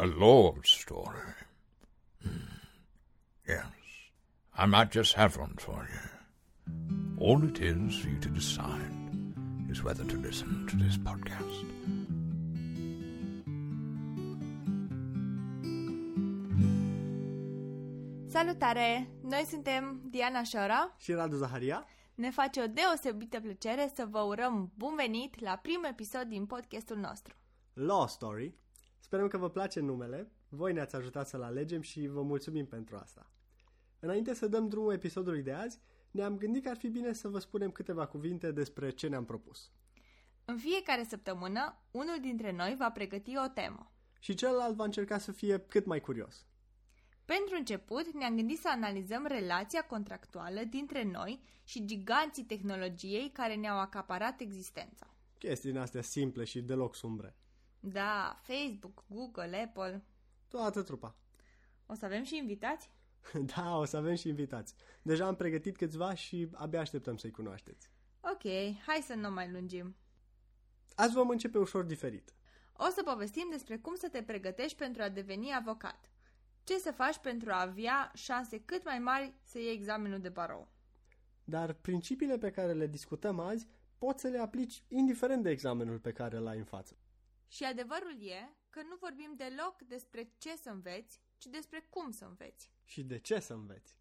A love story. Hmm. Yes. I might just have one for you. All it is for you to decide is whether to listen to this podcast. Salutare! Noi suntem Diana Șora. și Radu Zaharia. Ne face o deosebită plăcere să vă urăm bun venit la primul episod din podcastul nostru. Law Story. Sperăm că vă place numele, voi ne-ați ajutat să-l alegem și vă mulțumim pentru asta. Înainte să dăm drumul episodului de azi, ne-am gândit că ar fi bine să vă spunem câteva cuvinte despre ce ne-am propus. În fiecare săptămână, unul dintre noi va pregăti o temă. Și celălalt va încerca să fie cât mai curios. Pentru început, ne-am gândit să analizăm relația contractuală dintre noi și giganții tehnologiei care ne-au acaparat existența. Chestii din astea simple și deloc sumbre. Da, Facebook, Google, Apple. Toată trupa. O să avem și invitați? Da, o să avem și invitați. Deja am pregătit câțiva și abia așteptăm să-i cunoașteți. Ok, hai să nu mai lungim. Azi vom începe ușor diferit. O să povestim despre cum să te pregătești pentru a deveni avocat. Ce să faci pentru a avea șanse cât mai mari să iei examenul de barou. Dar principiile pe care le discutăm azi poți să le aplici indiferent de examenul pe care îl ai în față. Și adevărul e că nu vorbim deloc despre ce să înveți, ci despre cum să înveți. Și de ce să înveți?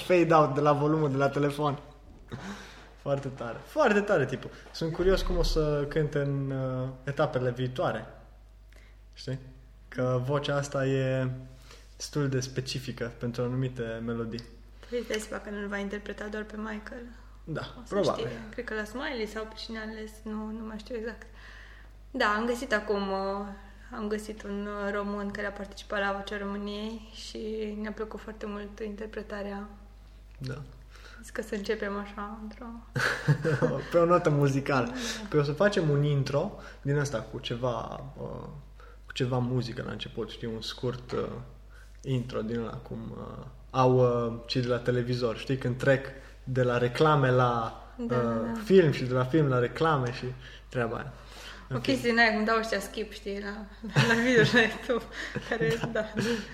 Fade out de la volumul de la telefon. Foarte tare. Foarte tare, tipul. Sunt curios cum o să cânte în uh, etapele viitoare. Știi? Că vocea asta e destul de specifică pentru anumite melodii. Îți dai seama că nu-l va interpreta doar pe Michael. Da, O să probabil. Știe. Cred că la Smiley sau pe cine a ales, nu, nu mai știu exact. Da, am găsit acum, uh, am găsit un uh, român care a participat la Vocea României și ne-a plăcut foarte mult interpretarea. Da. Zic că să începem așa, într-o... pe o notă muzicală. Păi o să facem un intro din asta cu ceva, uh, cu ceva muzică la început, știi, un scurt uh, intro din ăla cum uh, au uh, cei de la televizor, știi, când trec de la reclame la Da, uh, da, da. film și de la film la reclame și treaba aia. O chestie din aia, cum dau ăștia skip, știi, la, la video la YouTube, care, da.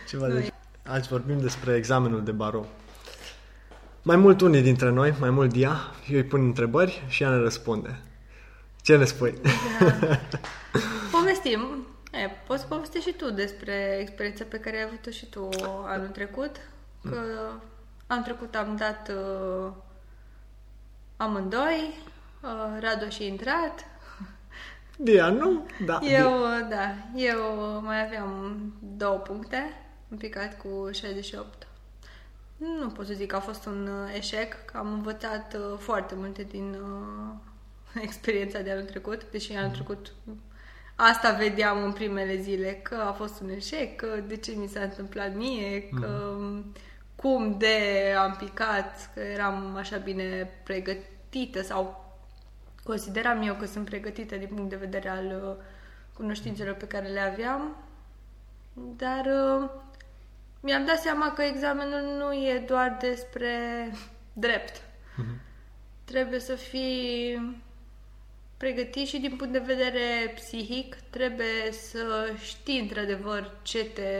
Ceva Nu de... e. Azi vorbim despre examenul de barou. Mai mult unii dintre noi, mai mult Dia, eu îi pun întrebări și ea ne răspunde. Ce ne spui? Povestim. E, poți povesti și tu despre experiența pe care ai avut-o și tu anul trecut. Că anul trecut am dat uh, amândoi, uh, Radu a și intrat. Dia, nu? Da. Eu, uh, da, eu uh, mai aveam două puncte, am picat cu 68. Nu pot să zic că a fost un uh, eșec, că am învățat uh, foarte multe din uh, experiența de anul trecut, deși anul trecut asta vedeam în primele zile, că a fost un eșec, că de ce mi s-a întâmplat mie, că cum de am picat, că eram așa bine pregătită sau consideram eu că sunt pregătită din punct de vedere al uh, cunoștințelor pe care le aveam, dar uh, mi-am dat seama că examenul nu e doar despre drept. Trebuie să fii pregătit și din punct de vedere psihic, trebuie să știi într-adevăr ce te...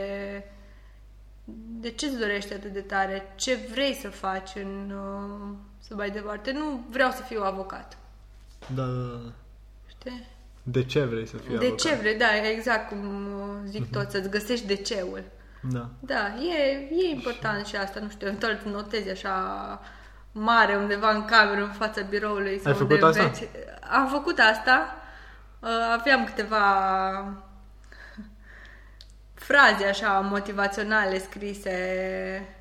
de ce îți dorești atât de tare, ce vrei să faci în... uh, să mai departe. Nu vreau să fiu avocat. Da, da, da. Știi? De ce vrei să fii De avocat? ce vrei, da, exact cum uh, zic toți, să-ți găsești de ceul. Da. Da, e, e important și asta, nu știu, eventual îți notezi așa mare undeva în cameră, în fața biroului. sau Ai unde făcut asta? înveți. Am făcut asta. Uh, Aveam câteva fraze așa motivaționale scrise.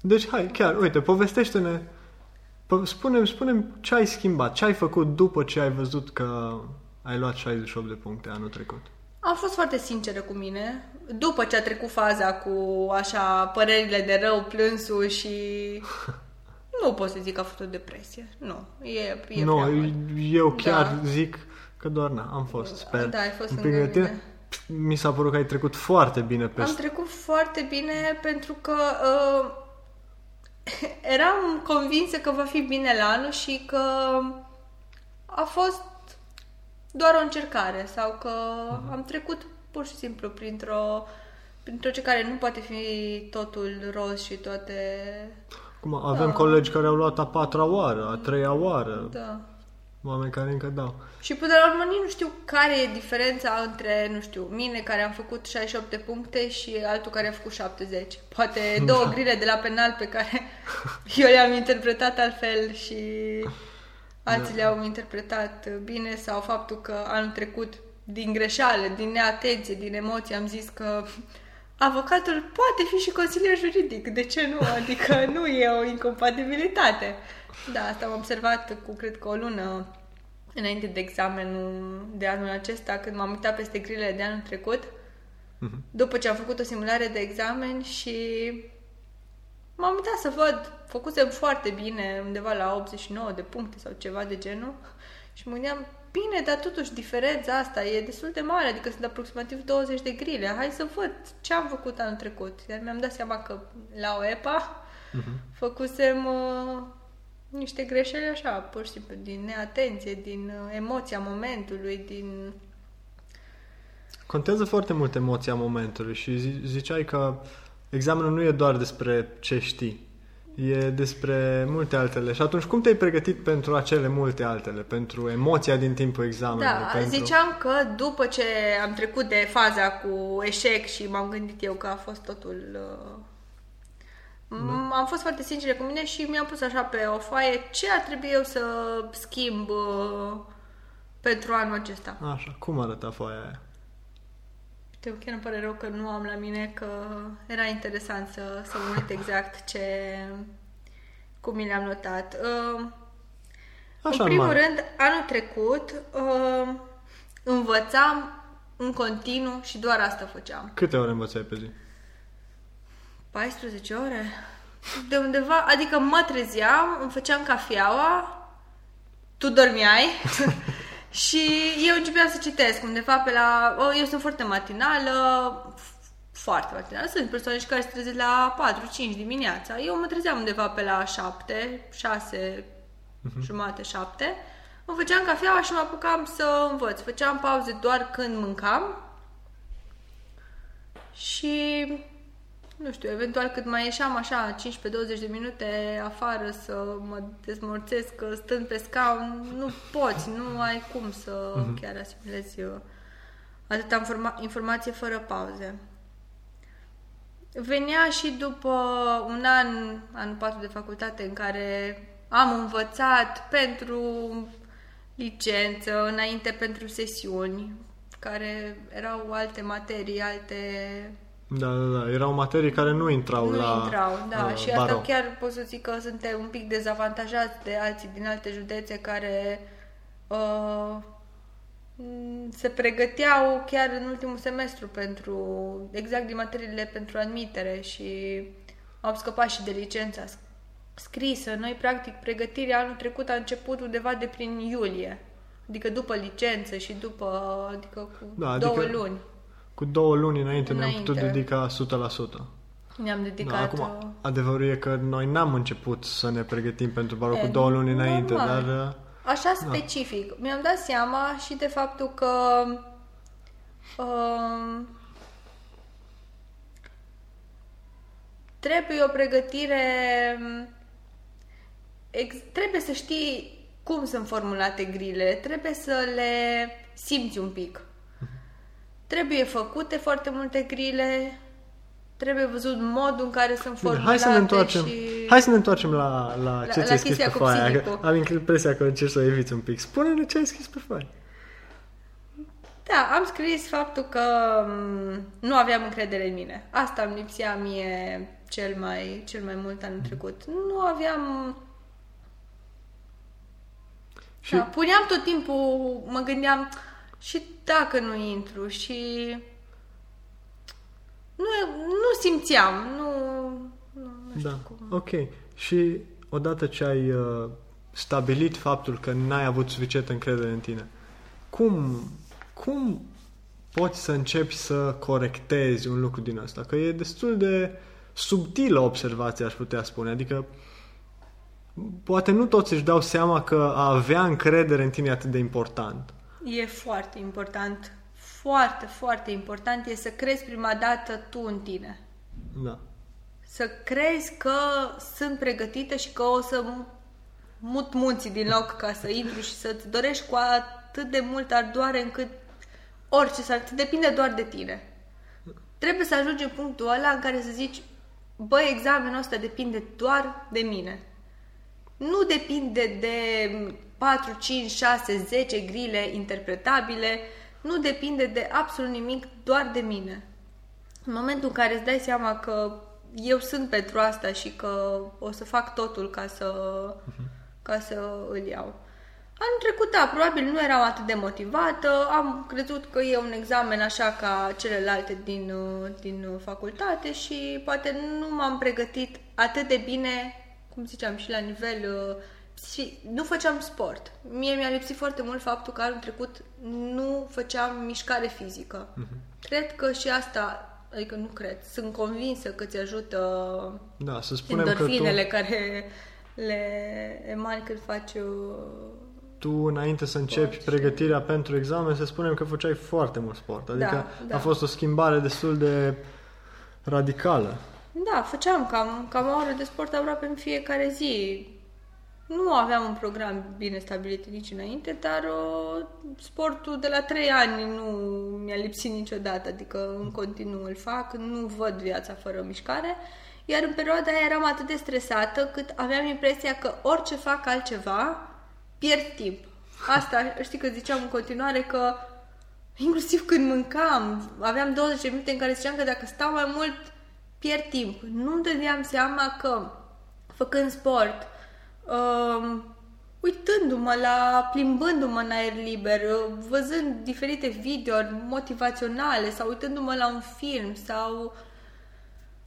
Deci, hai, chiar, uite, povestește-ne, po- spune-mi, spune ce ai schimbat, ce ai făcut după ce ai văzut că ai luat 68 de puncte anul trecut. Am fost foarte sinceră cu mine. După ce a trecut faza cu așa părerile de rău, plânsul și... Nu pot să zic că a fost o depresie. Nu, e, e nu, prea mult. eu chiar Da. zic că doar na, am fost, sper. Da, ai fost Un lângă pic de tine. mine. Mi s-a părut că ai trecut foarte bine pe Am trecut foarte bine pentru că uh, eram convinsă că va fi bine la anul și că a fost doar o încercare sau că am trecut pur și simplu printr-o printr-o ce care nu poate fi totul roz și toate... Acum avem colegi care au luat a patra oară, a treia oară, Da. oameni care încă dau. Și până la urmă nici nu știu care e diferența între, nu știu, mine care am făcut 68 de puncte și altul care a făcut 70. Poate două grile de la penal pe care eu le-am interpretat altfel și alții le-au interpretat bine sau faptul că anul trecut din greșeală, din neatenție, din emoție am zis că avocatul poate fi și consilier juridic. De ce nu? Adică nu e o incompatibilitate. Da, asta am observat cu, cred că, o lună înainte de examenul de anul acesta, când m-am uitat peste grilele de anul trecut, după ce am făcut o simulare de examen și m-am uitat să văd, făcusem foarte bine, undeva la 89 de puncte sau ceva de genul, și mă gândeam, bine, dar totuși diferența asta e destul de mare, adică sunt aproximativ 20 de grile, hai să văd ce am făcut anul trecut. Iar mi-am dat seama că la o EPA făcusem uh, niște greșeli așa, pur și simplu, din neatenție, din uh, emoția momentului, din... Contează foarte mult emoția momentului și zi- ziceai că examenul nu e doar despre ce știi, e despre multe altele. Și atunci cum te-ai pregătit pentru acele multe altele? Pentru emoția din timpul examenului? Da, pentru... ziceam că după ce am trecut de faza cu eșec și m-am gândit eu că a fost totul... Uh, m- Am fost foarte sinceră cu mine și mi-am pus așa pe o foaie ce ar trebui eu să schimb uh, pentru anul acesta. Așa, cum arăta foaia aia? Știu, chiar îmi pare rău că nu am la mine, că era interesant să, să mă uit exact ce, cum mi le-am notat. Uh, Așa, în primul mare. rând, anul trecut uh, învățam în continuu și doar asta făceam. Câte ore învățai pe zi? 14 ore? De undeva, adică mă trezeam, îmi făceam cafeaua, tu dormeai și eu începeam să citesc undeva pe la... Oh, eu sunt foarte matinală, f- foarte matinală. Sunt persoane și care se trezesc la 4-5 dimineața. Eu mă trezeam undeva pe la 7, 6, jumate, 7. Îmi făceam cafeaua și mă apucam să învăț. Făceam pauze doar când mâncam și nu știu, eventual cât mai ieșeam așa 15-20 de minute afară să mă dezmorțesc că stând pe scaun, nu poți, nu ai cum să chiar asimilezi uh, atâta informa- informație fără pauze. Venea și după un an, anul 4 de facultate, în care am învățat pentru licență, înainte pentru sesiuni, care erau alte materii, alte Da, da, da. Erau materii care nu intrau nu la intrau, da. uh, și asta barou. chiar pot să zic că suntem un pic dezavantajați de alții din alte județe care uh, m, se pregăteau chiar în ultimul semestru pentru, exact din materiile pentru admitere și au scăpat și de licența sc- scrisă. Noi, practic, pregătirea anul trecut a început undeva de prin iulie. Adică după licență și după, adică cu Da, două adică luni Cu două luni înainte, ne-am Înainte. putut dedica 100%. ne-am Da, dedicat... uh, acum, adevărul e că noi n-am început să ne pregătim pentru barou E, cu două luni înainte, normal. dar... uh, Așa specific. Mi-am dat seama și de faptul că um, trebuie o pregătire ex, trebuie să știi cum sunt formulate grile, trebuie să le simți un pic. Trebuie făcute foarte multe grile trebuie văzut modul în care sunt Bine, formulate hai să ne întoarcem, și... hai să ne întoarcem la, la ce la ți-ai scris chestia pe cu foaia. psihicul. Că am impresia că încerci să o eviți un pic. Spune-ne ce ai scris pe foaia. Da, am scris faptul că m, nu aveam încredere în mine. Asta îmi lipsea mie cel mai, cel mai mult anul trecut. Nu aveam... Și- Și... Da, puneam tot timpul, mă gândeam, și dacă nu intru, și... Nu, nu simțeam, nu... Nu, nu știu Da, cum. ok. Și odată ce ai uh, stabilit faptul că n-ai avut suficient încredere în tine, cum, cum poți să începi să corectezi un lucru din asta? Că e destul de subtilă observația, aș putea spune. Adică poate nu toți își dau seama că a avea încredere în tine e atât de important. E foarte important, foarte, foarte important e să crezi prima dată tu în tine. Da. Să crezi că sunt pregătită și că o să mut munții din loc ca să intru și să-ți dorești cu atât de mult ardoare încât orice s-ar... Depinde doar de tine. Trebuie să ajungi în punctul ăla în care să zici băi, examenul ăsta depinde doar de mine. Nu depinde de 4, 5, 6, 10 grile interpretabile, nu depinde de absolut nimic, doar de mine. În momentul în care îți dai seama că eu sunt pentru asta și că o să fac totul ca să, ca să îl iau. Anul trecut, da, probabil nu eram atât de motivată, am crezut că e un examen așa ca celelalte din, uh, din uh, facultate și poate nu m-am pregătit atât de bine, cum ziceam, și la nivel... uh, Și nu făceam sport. Mie mi-a lipsit foarte mult faptul că anul trecut nu făceam mișcare fizică. Cred că și asta, adică nu cred, sunt convinsă că ți ajută Da, să spunem că tu... endorfinele care le emani când faci uh, tu înainte să începi Sport. pregătirea pentru examen, să spunem că făceai foarte mult sport. Adică Da, da. a fost o schimbare destul de radicală. Da, făceam cam, cam o oră de sport aproape în fiecare zi. Nu aveam un program bine stabilit nici înainte, dar uh, sportul de la trei ani nu mi-a lipsit niciodată, adică în continuu îl fac, nu văd viața fără mișcare. Iar în perioada aia eram atât de stresată cât aveam impresia că orice fac altceva, pierd timp. Asta, știi că ziceam în continuare că inclusiv când mâncam, aveam 20 de minute în care ziceam că dacă stau mai mult, pierd timp. Nu-mi dădeam seama că, făcând sport, um, uitându-mă la, plimbându-mă în aer liber, uh, văzând diferite videouri motivaționale sau uitându-mă la un film sau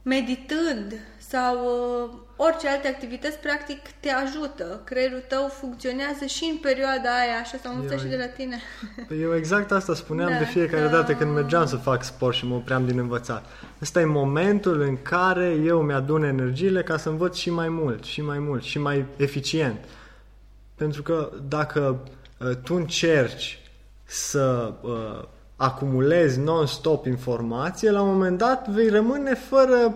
meditând sau uh, orice alte activități, practic te ajută. Creierul tău funcționează și în perioada aia, așa s-am învățat Eu- și de la tine. Păi Eu exact asta spuneam Da, de fiecare da. dată când mergeam să fac sport și mă opream din învățat. Ăsta e momentul în care eu mi-adun energiile ca să învăț și mai mult, și mai mult, și mai eficient. Pentru că dacă uh, tu încerci să uh, acumulezi non-stop informație, la un moment dat vei rămâne fără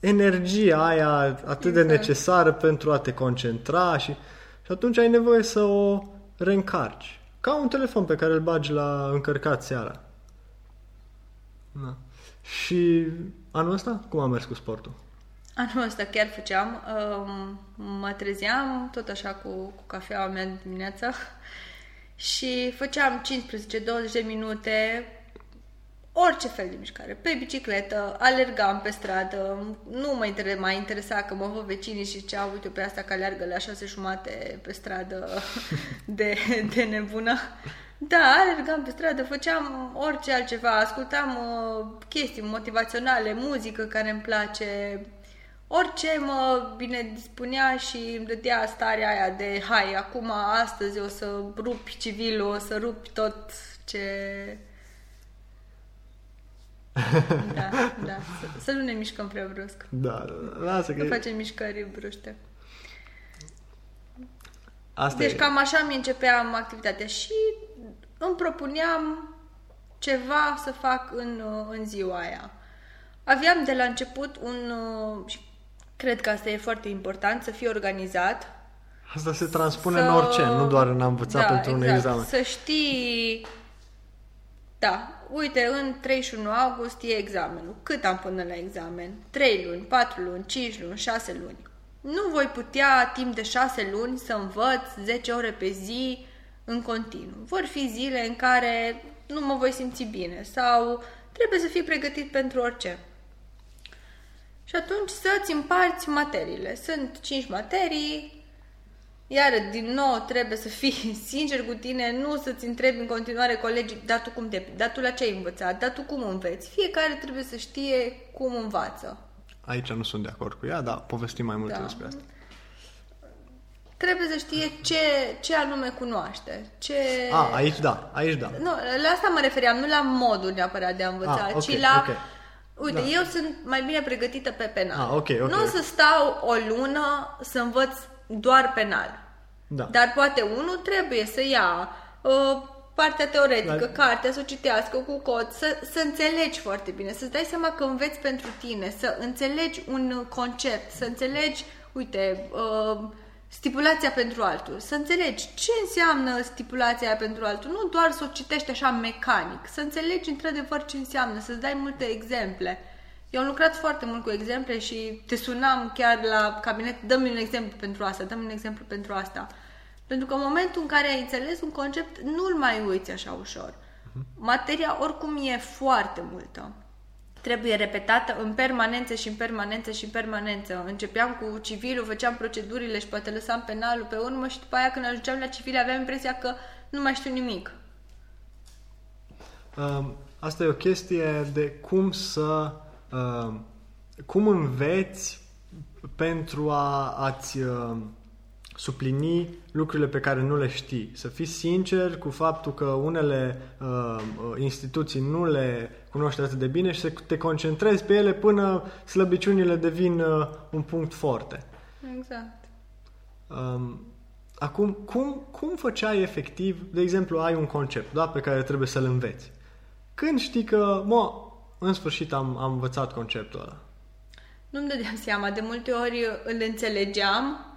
energia aia atât de Exact. necesară pentru a te concentra și, și atunci ai nevoie să o reîncarci. Ca un telefon pe care îl bagi la încărcat seara. Da. Și anul ăsta cum a mers cu sportul? Anul ăsta chiar făceam, um, mă trezeam tot așa cu, cu cafeaua mea de dimineață și făceam 15-20 de minute orice fel de mișcare, pe bicicletă, alergam pe stradă, nu mă inter- mai interesa că mă văd vecinii și ziceau, uite pe asta că alergă la șase jumate pe stradă de, de nebună. Da, alergam pe stradă, făceam orice altceva, ascultam uh, chestii motivaționale, muzică care îmi place, orice mă bine dispunea și îmi dădea starea aia de hai, acum, astăzi o să rupi civilul, o să rupi tot ce... Da, da, să, să nu ne mișcăm prea brusc. Da, lasă că Nu e- facem mișcări bruște. asta Deci e. cam așa mi începeam activitatea și îmi propuneam ceva să fac în, uh, în ziua aia. Aveam de la început un, uh, și cred că asta e foarte important, să fii organizat. Asta se transpune să... în orice, nu doar în a învăța da, pentru un exact. examen. Să știi Da, uite, în 31 august e examenul. Cât am până la examen? 3 luni, 4 luni, 5 luni, 6 luni. Nu voi putea timp de 6 luni să învăț 10 ore pe zi în continuu. Vor fi zile în care nu mă voi simți bine sau trebuie să fii pregătit pentru orice. Și atunci să-ți împarți materiile. Sunt 5 materii, iar din nou trebuie să fii sincer cu tine, nu să-ți întrebi în continuare colegii, dar tu cum te, dar tu la ce ai învățat, dar tu cum înveți. Fiecare trebuie să știe cum învață. Aici nu sunt de acord cu ea, dar povestim mai multe Da. despre asta. Trebuie să știe ce, ce anume cunoaște. Ce... A, aici da, aici da. Nu, la asta mă refeream, nu la modul neapărat de a învăța, Ah, ok, ci la... ok. Uite, Da. eu sunt mai bine pregătită pe penal. Ah, ok, ok, nu o ok. să stau o lună să învăț doar penal. Da. Dar poate unul trebuie să ia uh, partea teoretică, La- cartea, să o citească cu cod, să, să înțelegi foarte bine, să-ți dai seama că înveți pentru tine, să înțelegi un concept, să înțelegi, uite, uh, stipulația pentru altul, să înțelegi ce înseamnă stipulația aia pentru altul, nu doar să o citești așa mecanic, să înțelegi într-adevăr ce înseamnă, să-ți dai multe exemple. Eu am lucrat foarte mult cu exemple și te sunam chiar la cabinet, dă-mi un exemplu pentru asta, dă-mi un exemplu pentru asta. Pentru că în momentul în care ai înțeles un concept, nu-l mai uiți așa ușor. Materia oricum e foarte multă. Trebuie repetată în permanență și în permanență și în permanență. Începeam cu civilul, făceam procedurile și poate lăsam penalul pe urmă și după aia când ajungeam la civil aveam impresia că nu mai știu nimic. Um, asta e o chestie de cum să um, cum înveți pentru a, a-ți um, suplini lucrurile pe care nu le știi. Să fii sincer cu faptul că unele um, instituții nu le cunoști atât de bine și să te concentrezi pe ele până slăbiciunile devin uh, un punct forte. Exact. Um, acum, cum, cum făceai efectiv, de exemplu, ai un concept da, pe care trebuie să-l înveți. Când știi că, mă, în sfârșit am, am învățat conceptul ăla. Nu-mi dădeam seama, de multe ori îl înțelegeam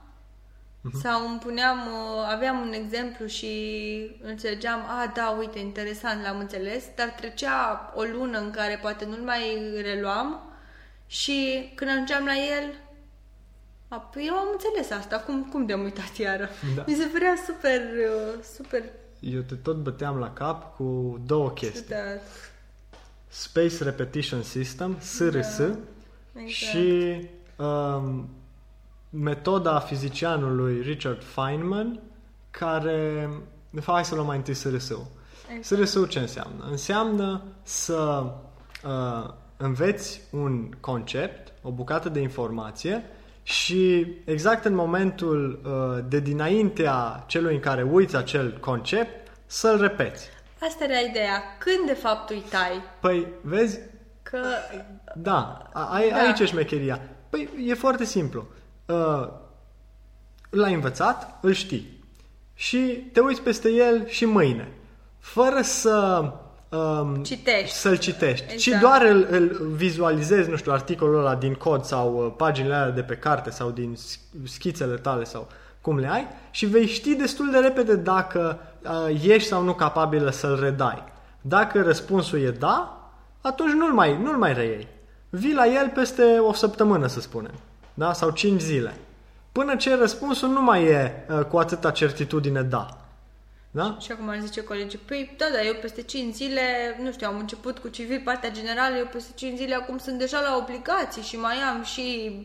sau îmi puneam, uh, aveam un exemplu și înțelegeam, a, da, uite, interesant, l-am înțeles, dar trecea o lună în care poate nu-l mai reluam și când ajungeam la el, a, păi eu am înțeles asta, cum, cum de-am uitat iară? Da. Mi se părea super, uh, super Eu te tot băteam la cap cu două chestii. ciudat. Space Repetition System, SRS, Exact. și um, metoda fizicianului Richard Feynman, care... De fapt, hai să luăm mai întâi SRS-ul. Exact. SRS-ul ce înseamnă? Înseamnă să uh, înveți un concept, o bucată de informație și exact în momentul uh, de dinaintea celui în care uiți acel concept, să-l repeți. Asta era ideea. Când de fapt uitai? Păi, vezi, Că da, a, ai, Da. aici e șmecheria. Păi, e foarte simplu. Uh, l-ai învățat, îl știi. Și te uiți peste el și mâine. Fără să... Um, Citești. Să-l citești. Exact. Și doar îl, îl vizualizezi, nu știu, articolul ăla din cod sau uh, paginile alea de pe carte sau din sch- schițele tale sau cum le ai și vei ști destul de repede dacă uh, ești sau nu capabilă să-l redai. Dacă răspunsul e da, atunci nu-l mai, nu-l mai reiei. Vii la el peste o săptămână, să spunem, da? sau 5 zile. Până ce răspunsul nu mai e uh, cu atâta certitudine da. Da? Și acum ar zice colegii, păi da, da, eu peste 5 zile, nu știu, am început cu civil partea generală, eu peste 5 zile acum sunt deja la obligații și mai am și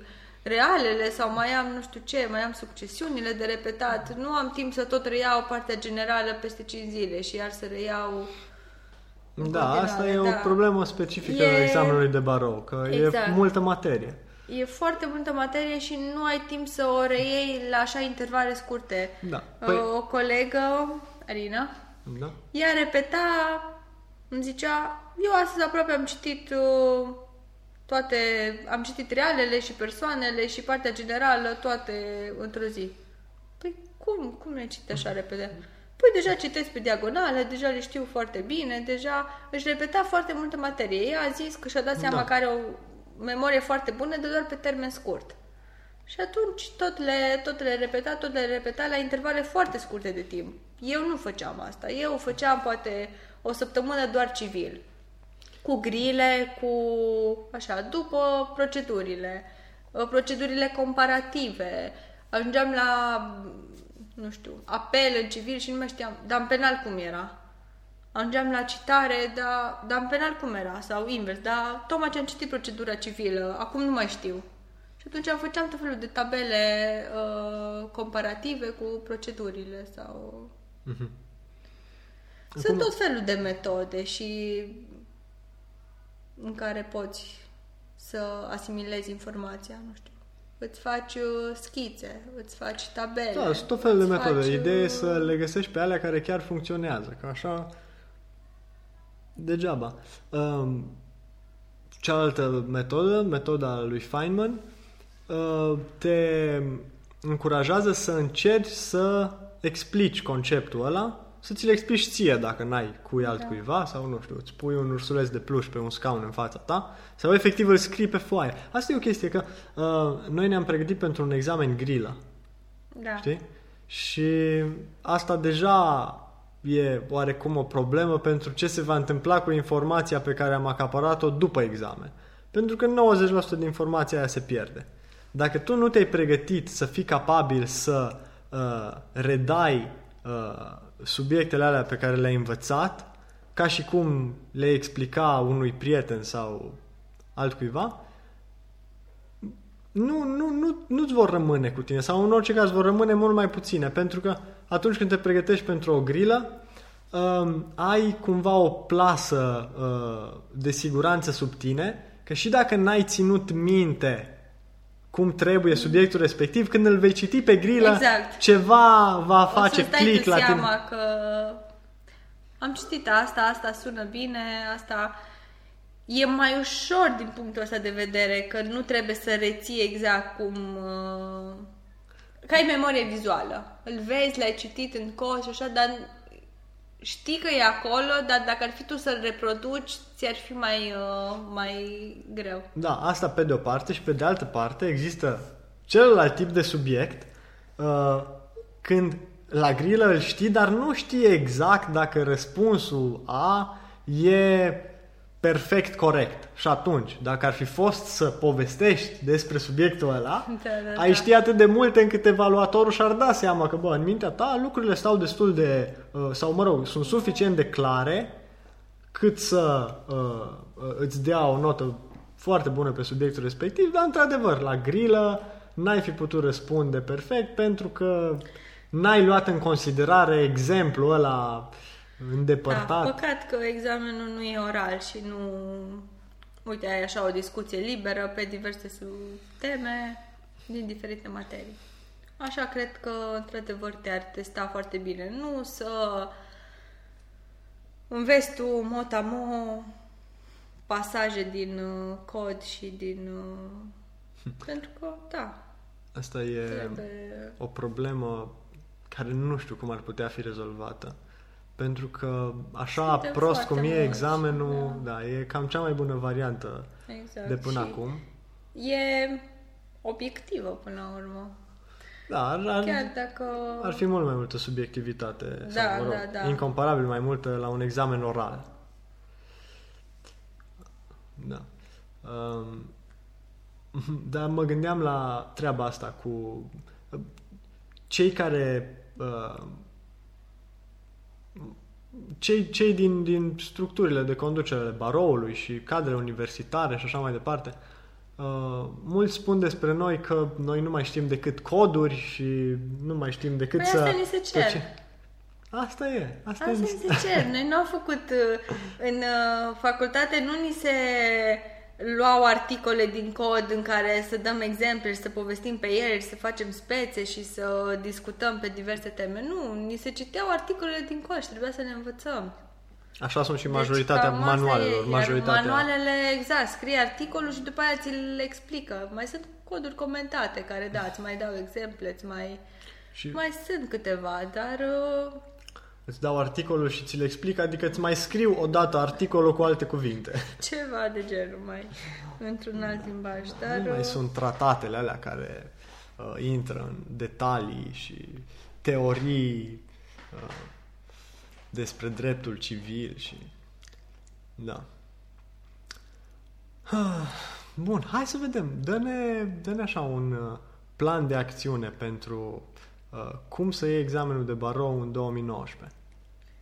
realele sau mai am nu știu ce, mai am succesiunile de repetat. Nu am timp să tot reiau partea generală peste 5 zile și iar să reiau în Da, continuare, asta e o da. problemă specifică E- examenului de barou, că Exact. e multă materie. E foarte multă materie și nu ai timp să o reiei la așa intervale scurte. Da. Păi... Păi- O colegă, Arina, Da? ea repeta, îmi zicea, eu astăzi aproape am citit uh, toate, am citit realele și persoanele și partea generală, toate într-o zi. Păi cum, cum le citi așa repede? Păi deja citesc pe diagonale, deja le știu foarte bine, deja își repeta foarte multă materie. Ea a zis că și-a dat seama Da. că are o memorie foarte bună, de doar pe termen scurt. Și atunci tot le, tot le repeta, tot le repeta la intervale foarte scurte de timp. Eu nu făceam asta. Eu făceam poate o săptămână doar civil. Cu grile, cu așa, după procedurile, uh, procedurile comparative. Ajungeam la, nu știu, apel în civil și nu mai știam, dar în penal cum era? Ajungeam la citare, dar, dar în penal cum era? Sau invers, dar tocmai ce am citit procedura civilă, acum nu mai știu. Și atunci am făceam tot felul de tabele uh, comparative cu procedurile sau... Sunt tot felul de metode și în care poți să asimilezi informația, nu știu. Îți faci uh, schițe, îți faci tabele. Da, sunt tot felul de îți metode. faci, Ideea e uh, să le găsești pe alea care chiar funcționează, că așa degeaba. Um, cealaltă metodă, metoda lui Feynman, uh, te încurajează să încerci să explici conceptul ăla, să ți-l explici ție dacă n-ai cui altcuiva sau nu știu, îți pui un ursuleț de pluș pe un scaun în fața ta sau efectiv îl scrii pe foaie. Asta e o chestie că uh, noi ne-am pregătit pentru un examen grilă. Da. Știi? Și asta deja e oarecum o problemă pentru ce se va întâmpla cu informația pe care am acaparat-o după examen. Pentru că 90% din informația aia se pierde. Dacă tu nu te-ai pregătit să fii capabil să uh, redai uh, subiectele alea pe care le-ai învățat, ca și cum le explica unui prieten sau altcuiva, nu, nu, nu, nu-ți vor rămâne cu tine sau în orice caz vor rămâne mult mai puține pentru că atunci când te pregătești pentru o grilă um, ai cumva o plasă uh, de siguranță sub tine că și dacă n-ai ținut minte cum trebuie subiectul respectiv, când îl vei citi pe grilă, Exact. ceva va face o să-ți dai click tu la tine. seama că am citit asta, asta sună bine, asta e mai ușor din punctul ăsta de vedere, că nu trebuie să reții exact cum... Uh, că ai memorie vizuală. Îl vezi, l-ai citit în cos și așa, dar știi că e acolo, dar dacă ar fi tu să-l reproduci, ți-ar fi mai, uh, mai greu. Da, asta pe de o parte și pe de altă parte există celălalt tip de subiect uh, când la grilă îl știi, dar nu știi exact dacă răspunsul A e perfect corect. Și atunci, dacă ar fi fost să povestești despre subiectul ăla, Da, da, ai da. ști atât de multe încât evaluatorul și-ar da seama că, bă, în mintea ta lucrurile stau destul de, uh, sau mă rog, sunt suficient de clare cât să uh, uh, îți dea o notă foarte bună pe subiectul respectiv, dar într-adevăr, la grilă n-ai fi putut răspunde perfect pentru că n-ai luat în considerare exemplul ăla îndepărtat. Da, păcat că examenul nu e oral și nu... Uite, ai așa o discuție liberă pe diverse su- teme din diferite materii. Așa cred că, într-adevăr, te-ar testa foarte bine. Nu să înveți tu mot-a-mo pasaje din uh, cod și din... Uh, pentru că, da, Asta e trebuie... o problemă care nu știu cum ar putea fi rezolvată. Pentru că așa Suntem prost foarte cum e mulți, examenul, da. e cam cea mai bună variantă Exact. de până și acum. E obiectivă până la urmă. Da, ar, ar, Chiar dacă... ar fi mult mai multă subiectivitate. Da, sau, mă rog, da, da. Incomparabil mai multă la un examen oral. Da. Um, dar mă gândeam la treaba asta cu cei care uh, cei, cei din, din structurile de conducere ale baroului și cadrele universitare și așa mai departe, uh, mulți spun despre noi că noi nu mai știm decât coduri și nu mai știm decât Păi să... asta ni se cer. tot ce- Asta e. Asta, Asta e. ni se cer. Noi nu am făcut uh, în uh, facultate, nu ni se luau articole din cod în care să dăm exemple și să povestim pe ele și să facem spețe și să discutăm pe diverse teme. Nu, ni se citeau articolele din cod și trebuia să le învățăm. Așa sunt și Deci, majoritatea cam asta manualelor. E, iar majoritatea... manualele, exact, scrie articolul și după aia ți-l explică. Mai sunt coduri comentate care, da, îți mai dau exemple, îți mai... Și Mai sunt câteva, dar... Uh, îți dau articolul și ți-l explic, adică îți mai scriu odată articolul cu alte cuvinte. Ceva de genul mai într-un alt limbaj, dar Nu mai uh, sunt tratatele alea care uh, intră în detalii și teorii uh, despre dreptul civil și... Da. Ah, Bun, hai să vedem. Dă-ne, dă-ne așa un uh, plan de acțiune pentru uh, cum să iei examenul de barou în 2019.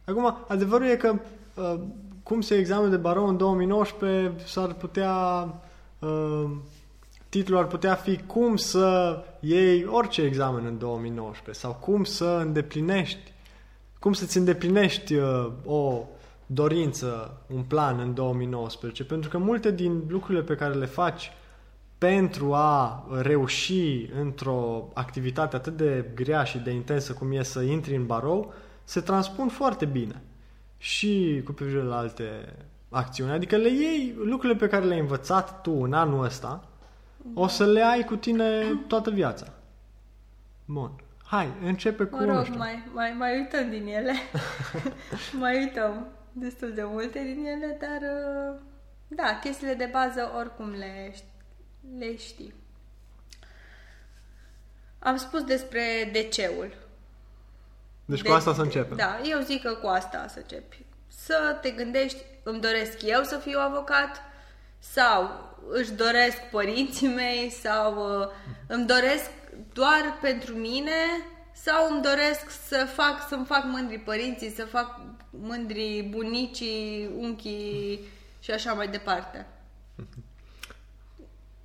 Acum, adevărul e că uh, cum să iei examenul de barou în 2019 s-ar putea... Uh, titlul ar putea fi cum să iei orice examen în 2019 sau cum să îndeplinești cum să-ți îndeplinești uh, o dorință, un plan în 2019, pentru că multe din lucrurile pe care le faci pentru a reuși într-o activitate atât de grea și de intensă cum e să intri în barou, se transpun foarte bine și cu privire la alte acțiuni. Adică le iei lucrurile pe care le-ai învățat tu în anul ăsta, o să le ai cu tine toată viața. Bun. Hai, începe cu... Mă nu rog, știu. mai, mai, mai uităm din ele. mai uităm destul de multe din ele, dar uh, da, chestiile de bază oricum le, ș- le știi. Am spus despre DC-ul. Deci De- cu asta să începem. Da, eu zic că cu asta să începi. Să te gândești, îmi doresc eu să fiu avocat sau își doresc părinții mei sau uh, îmi doresc doar pentru mine sau îmi doresc să fac, să-mi fac mândri părinții, să fac mândri bunicii, unchii și așa mai departe.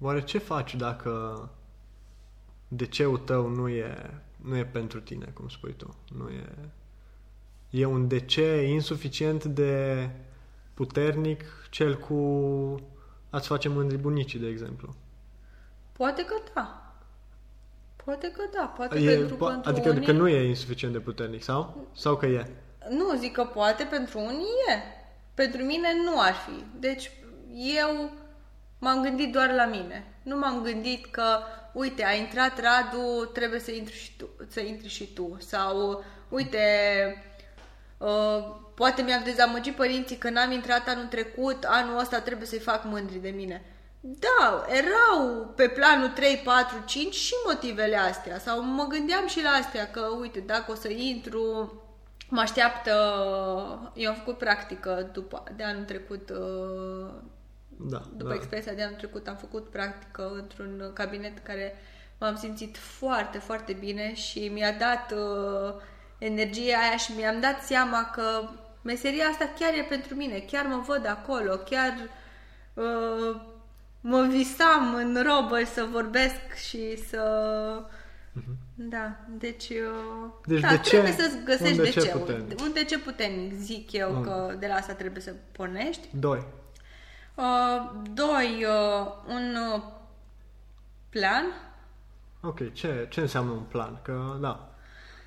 Oare ce faci dacă DC-ul tău nu e, nu e pentru tine, cum spui tu? Nu e... E un DC insuficient de puternic, cel cu ați face mândri bunicii, de exemplu. Poate că da. Poate că da, poate E, pentru, po- pentru adică unii... că nu e insuficient de puternic, sau? Sau că e? Nu, zic că poate pentru unii e. Pentru mine nu ar fi. Deci eu m-am gândit doar la mine. Nu m-am gândit că, uite, a intrat Radu, trebuie să intri și tu. Să intri și tu. Sau, uite, uh, poate mi-am dezamăgit părinții că n-am intrat anul trecut, anul ăsta trebuie să-i fac mândri de mine. Da, erau pe planul 3, 4, 5 și motivele astea. Sau mă gândeam și la astea, că uite, dacă o să intru, mă așteaptă... Eu am făcut practică după, de anul trecut, uh, Da. după da. experiența de anul trecut, am făcut practică într-un cabinet care m-am simțit foarte, foarte bine și mi-a dat uh, energia aia și mi-am dat seama că meseria asta chiar e pentru mine, chiar mă văd acolo, chiar uh, mă visam în robă să vorbesc și să... Da, deci, uh, Deci da, de ce? trebuie să-ți găsești Un de de ce ce. puternic. Un de ce puternic, zic eu Mm. că de la asta trebuie să pornești. Doi. Uh, doi, uh, un uh, plan. Ok, ce, ce înseamnă un plan? Că, da.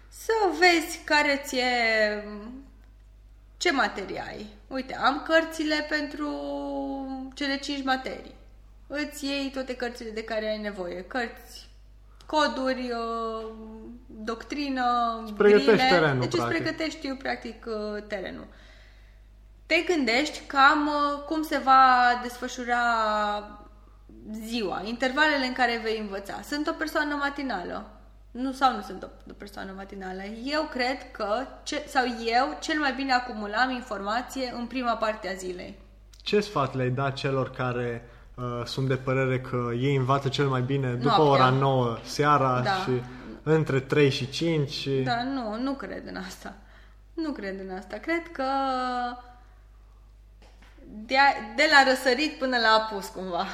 Să vezi care ți-e... Ce materii ai. Uite, am cărțile pentru cele cinci materii. Îți iei toate cărțile de care ai nevoie. Cărți, coduri, uh, doctrină, Îți pregătești grile. terenul, Deci îți practic. pregătești, practic, uh, terenul. Te gândești cam uh, cum se va desfășura ziua, intervalele în care vei învăța. Sunt o persoană matinală. Nu sau nu sunt o, o persoană matinală. Eu cred că, ce, sau eu, cel mai bine acumulam informație în prima parte a zilei. Ce sfat le-ai dat celor care uh, sunt de părere că ei învață cel mai bine după Noaptea. ora 9 seara Da. și între 3 și 5 și... Dar nu, nu cred în asta. Nu cred în asta. Cred că de, a- de la răsărit până la apus, cumva.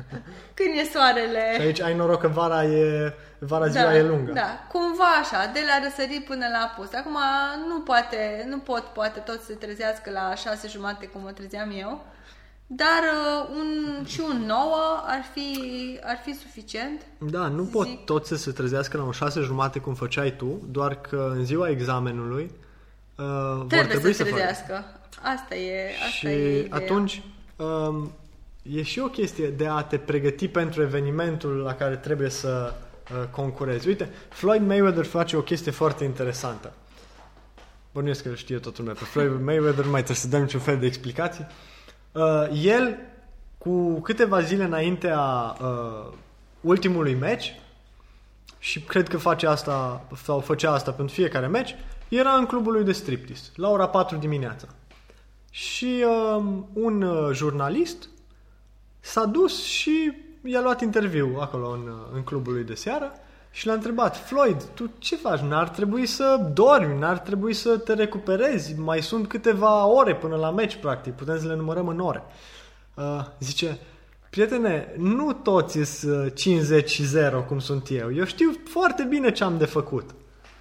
Când e soarele... Și aici ai noroc că vara e vara ziua e lungă. Da, cumva așa, de la răsărit până la apus. Acum nu poate, nu pot poate tot să se trezească la șase jumate cum mă trezeam eu, dar uh, un, și un nouă ar fi, ar fi suficient. Da, nu pot Zic. toți să se trezească la un șase jumate cum făceai tu, doar că în ziua examenului uh, vor Trebuie, trebui să să facă. trezească. Asta e, asta Și e ideea. atunci um, e și o chestie de a te pregăti pentru evenimentul la care trebuie să uh, concurezi. Uite, Floyd Mayweather face o chestie foarte interesantă. Bănuiesc că îl știe toată lumea. Pe Floyd Mayweather nu mai trebuie să dăm niciun fel de explicații. Uh, el, cu câteva zile înaintea uh, ultimului meci, și cred că face asta sau făcea asta pentru fiecare meci, era în clubul lui de striptease, la ora 4 dimineața. Și uh, un uh, jurnalist s-a dus și i-a luat interviu acolo în, uh, în clubul lui de seară și l-a întrebat, Floyd, tu ce faci? N-ar trebui să dormi, n-ar trebui să te recuperezi, mai sunt câteva ore până la meci, practic, putem să le numărăm în ore. Uh, zice, prietene, nu toți sunt 50 și 0 cum sunt eu, eu știu foarte bine ce am de făcut.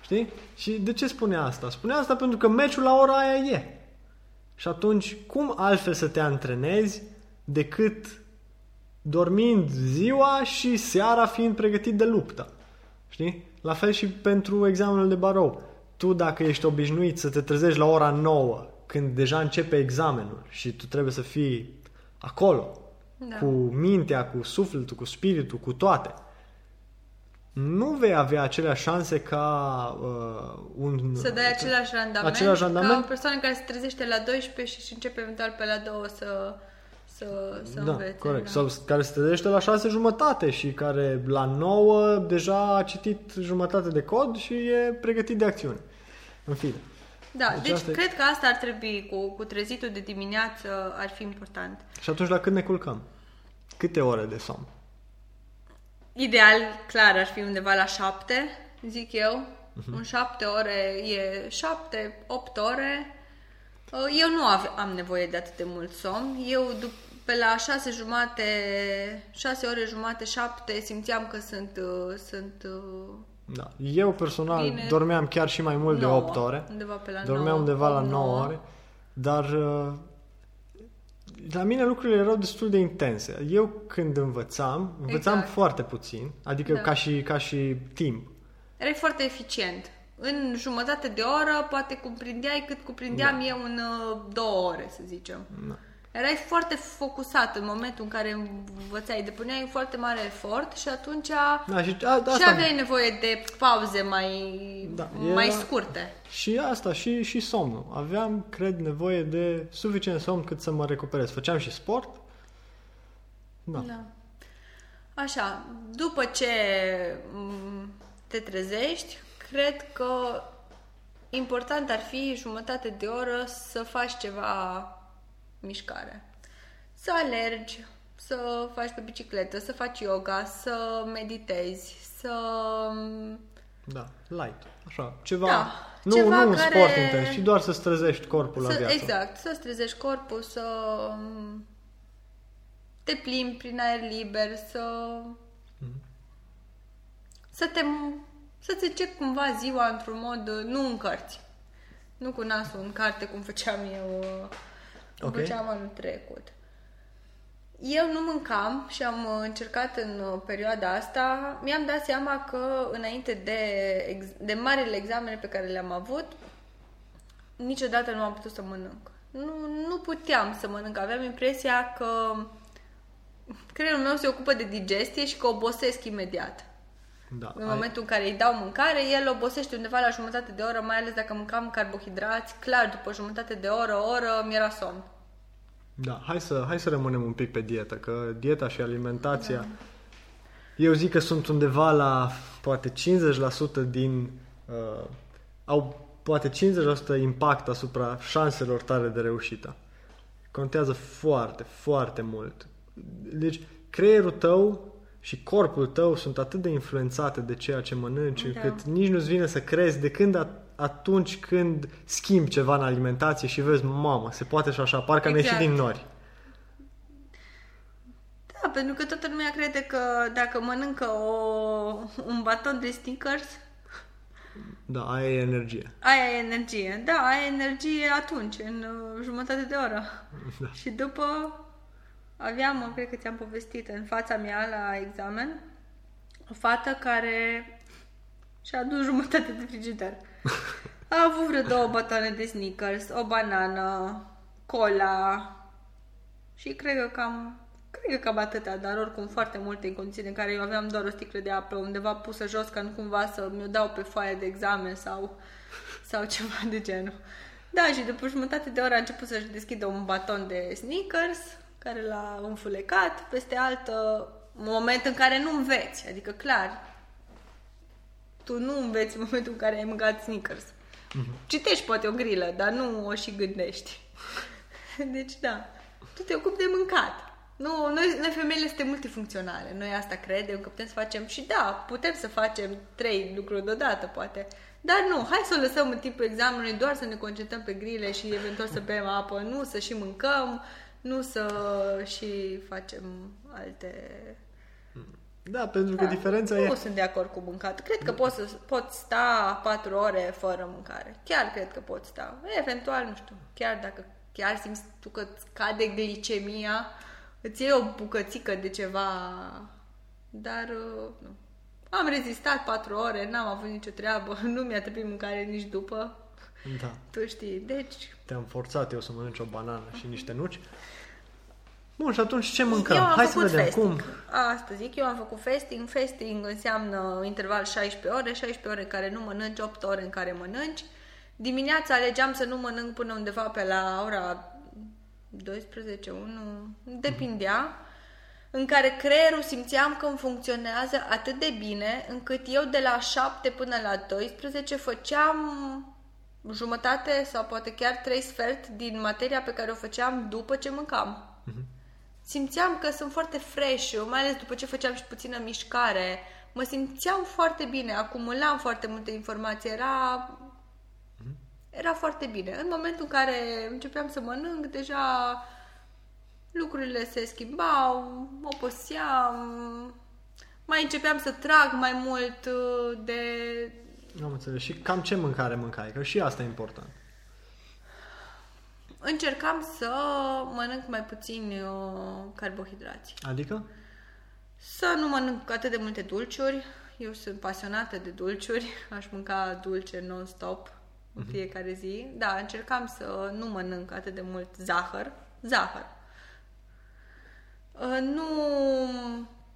Știi? Și de ce spune asta? Spune asta pentru că meciul la ora aia e. Și atunci, cum altfel să te antrenezi decât dormind ziua și seara fiind pregătit de luptă? Știi? La fel și pentru examenul de barou. Tu dacă ești obișnuit să te trezești la ora 9, când deja începe examenul și tu trebuie să fii acolo, Da. cu mintea, cu sufletul, cu spiritul, cu toate, nu vei avea aceleași șanse ca uh, un... Să dai același randament, Același randament? ca o persoană care se trezește la 12 și își începe eventual pe la 2 să, să, să da, învețe. corect. Da. Sau care se trezește la șase jumătate și care la 9 deja a citit jumătate de cod și e pregătit de acțiune. În fine. Da, Deci deci, asta e- cred că asta ar trebui, cu, cu trezitul de dimineață ar fi important. Și atunci la cât ne culcăm? Câte ore de somn? Ideal, clar, ar fi undeva la 7, zic eu. Mhm. În 7 ore e 7, 8 ore. Uh, Eu nu ave- am nevoie de atât de mult somn. Eu dup- pe la 6 jumate, 6 ore jumate, 7 simțeam că sunt, uh, sunt uh, Da. Eu personal Bine. dormeam chiar și mai mult de 9, 8 ore. Undeva pe la Dormeam 9, undeva la 8, 9 ore. Dar uh, la mine lucrurile erau destul de intense. Eu când învățam, învățam Exact. foarte puțin, adică Da. ca, și, ca și timp. Erai foarte eficient. În jumătate de oră poate cuprindeai cât cuprindeam Da. eu în uh, două ore, să zicem. Erai foarte focusat în momentul în care învățai, depuneai un foarte mare efort și atunci Da, și, a, și asta, aveai nevoie de pauze mai, Da, mai era- scurte. Și asta, și, și somnul. Aveam, cred, nevoie de suficient somn cât să mă recuperez. Făceam și sport. Da. Da. Așa, după ce m, te trezești, cred că important ar fi jumătate de oră să faci ceva mișcare. Să alergi, să faci pe bicicletă, să faci yoga, să meditezi, să... Da, light. Așa, ceva. Da, nu, ceva nu un care- sport intens, ci doar să-ți trezești corpul la să viață. exact, să-ți trezești corpul, să te plimbi prin aer liber, să să te să-ți începi cumva ziua într-un mod, uh, nu în cărți. Nu cu nasul în carte, cum făceam eu, uh, cum Ok. făceam anul trecut. Eu nu mâncam și am uh, încercat în uh, perioada asta. Mi-am dat seama că înainte de, ex- de marile examene pe care le-am avut, niciodată nu am putut să mănânc. Nu, nu puteam să mănânc. Aveam impresia că creierul meu se ocupă de digestie și că obosesc imediat. Da, În ai- momentul în care îi dau mâncare, el obosește undeva la jumătate de oră, mai ales dacă mâncam carbohidrați. Clar, după jumătate de oră, o oră, mi era somn. Da, hai să, hai să rămânem un pic pe dietă, că dieta și alimentația, da. eu zic că sunt undeva la poate 50% din, uh, au poate 50% impact asupra șanselor tale de reușită. Contează foarte, foarte mult. Deci, creierul tău și corpul tău sunt atât de influențate de ceea ce mănânci, Da. încât nici nu-ți vine să crezi de când a- atunci când schimbi ceva în alimentație și vezi, mamă, se poate și așa, parcă am ieșit Exact. din nori. Da, pentru că toată lumea crede că dacă mănâncă o, un baton de Snickers, Da, aia e energie. aia e energie. Da, aia e energie atunci, în uh, jumătate de oră. Da. Și după aveam, cred că ți-am povestit, în fața mea la examen, o fată care și-a adus jumătate de frigider. A avut vreo două batoane de Snickers, o banană, cola și cred că cam Cred că cam atâtea, dar oricum foarte multe în condiții în care eu aveam doar o sticlă de apă undeva pusă jos ca nu cumva să mi-o dau pe foaia de examen sau, sau ceva de genul. Da, și după jumătate de oră a început să-și deschidă un baton de Snickers, care l-a înfulecat, peste altă moment în care nu înveți, adică clar, tu nu înveți în momentul în care ai mâncat Snickers. Citești poate o grilă, dar nu o și gândești. Deci da, tu te ocupi de mâncat. Nu, noi, noi femeile suntem multifuncționale. Noi asta credem că putem să facem și da, putem să facem trei lucruri deodată, poate. Dar nu, hai să o lăsăm în timpul examenului doar să ne concentrăm pe grile și eventual să bem apă, nu să și mâncăm, nu să și facem alte... Da, pentru că diferența e... Nu sunt de acord cu mâncat. Cred că poți, să, poți sta patru ore fără mâncare. Chiar cred că poți sta. Eventual, nu știu, chiar dacă chiar simți tu că îți cade glicemia, îți iei o bucățică de ceva, dar uh, nu. Am rezistat patru ore, n-am avut nicio treabă, nu mi-a trebuit mâncare nici după, Da. tu știi. Deci, Te-am forțat eu să mănânci o banană și niște nuci. Bun, și atunci ce mâncăm? eu am Hai să făcut vedem fasting. cum. Asta zic, eu am făcut fasting. Fasting înseamnă interval 16 ore, 16 ore în care nu mănânci, 8 ore în care mănânci. Dimineața alegeam să nu mănânc până undeva pe la ora 12, 1, depindea, în care creierul simțeam că îmi funcționează atât de bine, încât eu de la 7 până la 12 făceam jumătate sau poate chiar trei sfert din materia pe care o făceam după ce mâncam. Simțeam că sunt foarte fresh, mai ales după ce făceam și puțină mișcare. Mă simțeam foarte bine, acumulam foarte multe informații, era era foarte bine. În momentul în care începeam să mănânc, deja lucrurile se schimbau, oboseam, mai începeam să trag mai mult uh, de... Am înțeles. Și cam ce mâncare mâncai? Că și asta e important. Încercam să mănânc mai puțini uh, carbohidrați. Adică? Să nu mănânc atât de multe dulciuri. Eu sunt pasionată de dulciuri. Aș mânca dulce non-stop în fiecare zi. Da, încercam să nu mănânc atât de mult zahăr. Zahăr. Uh, Nu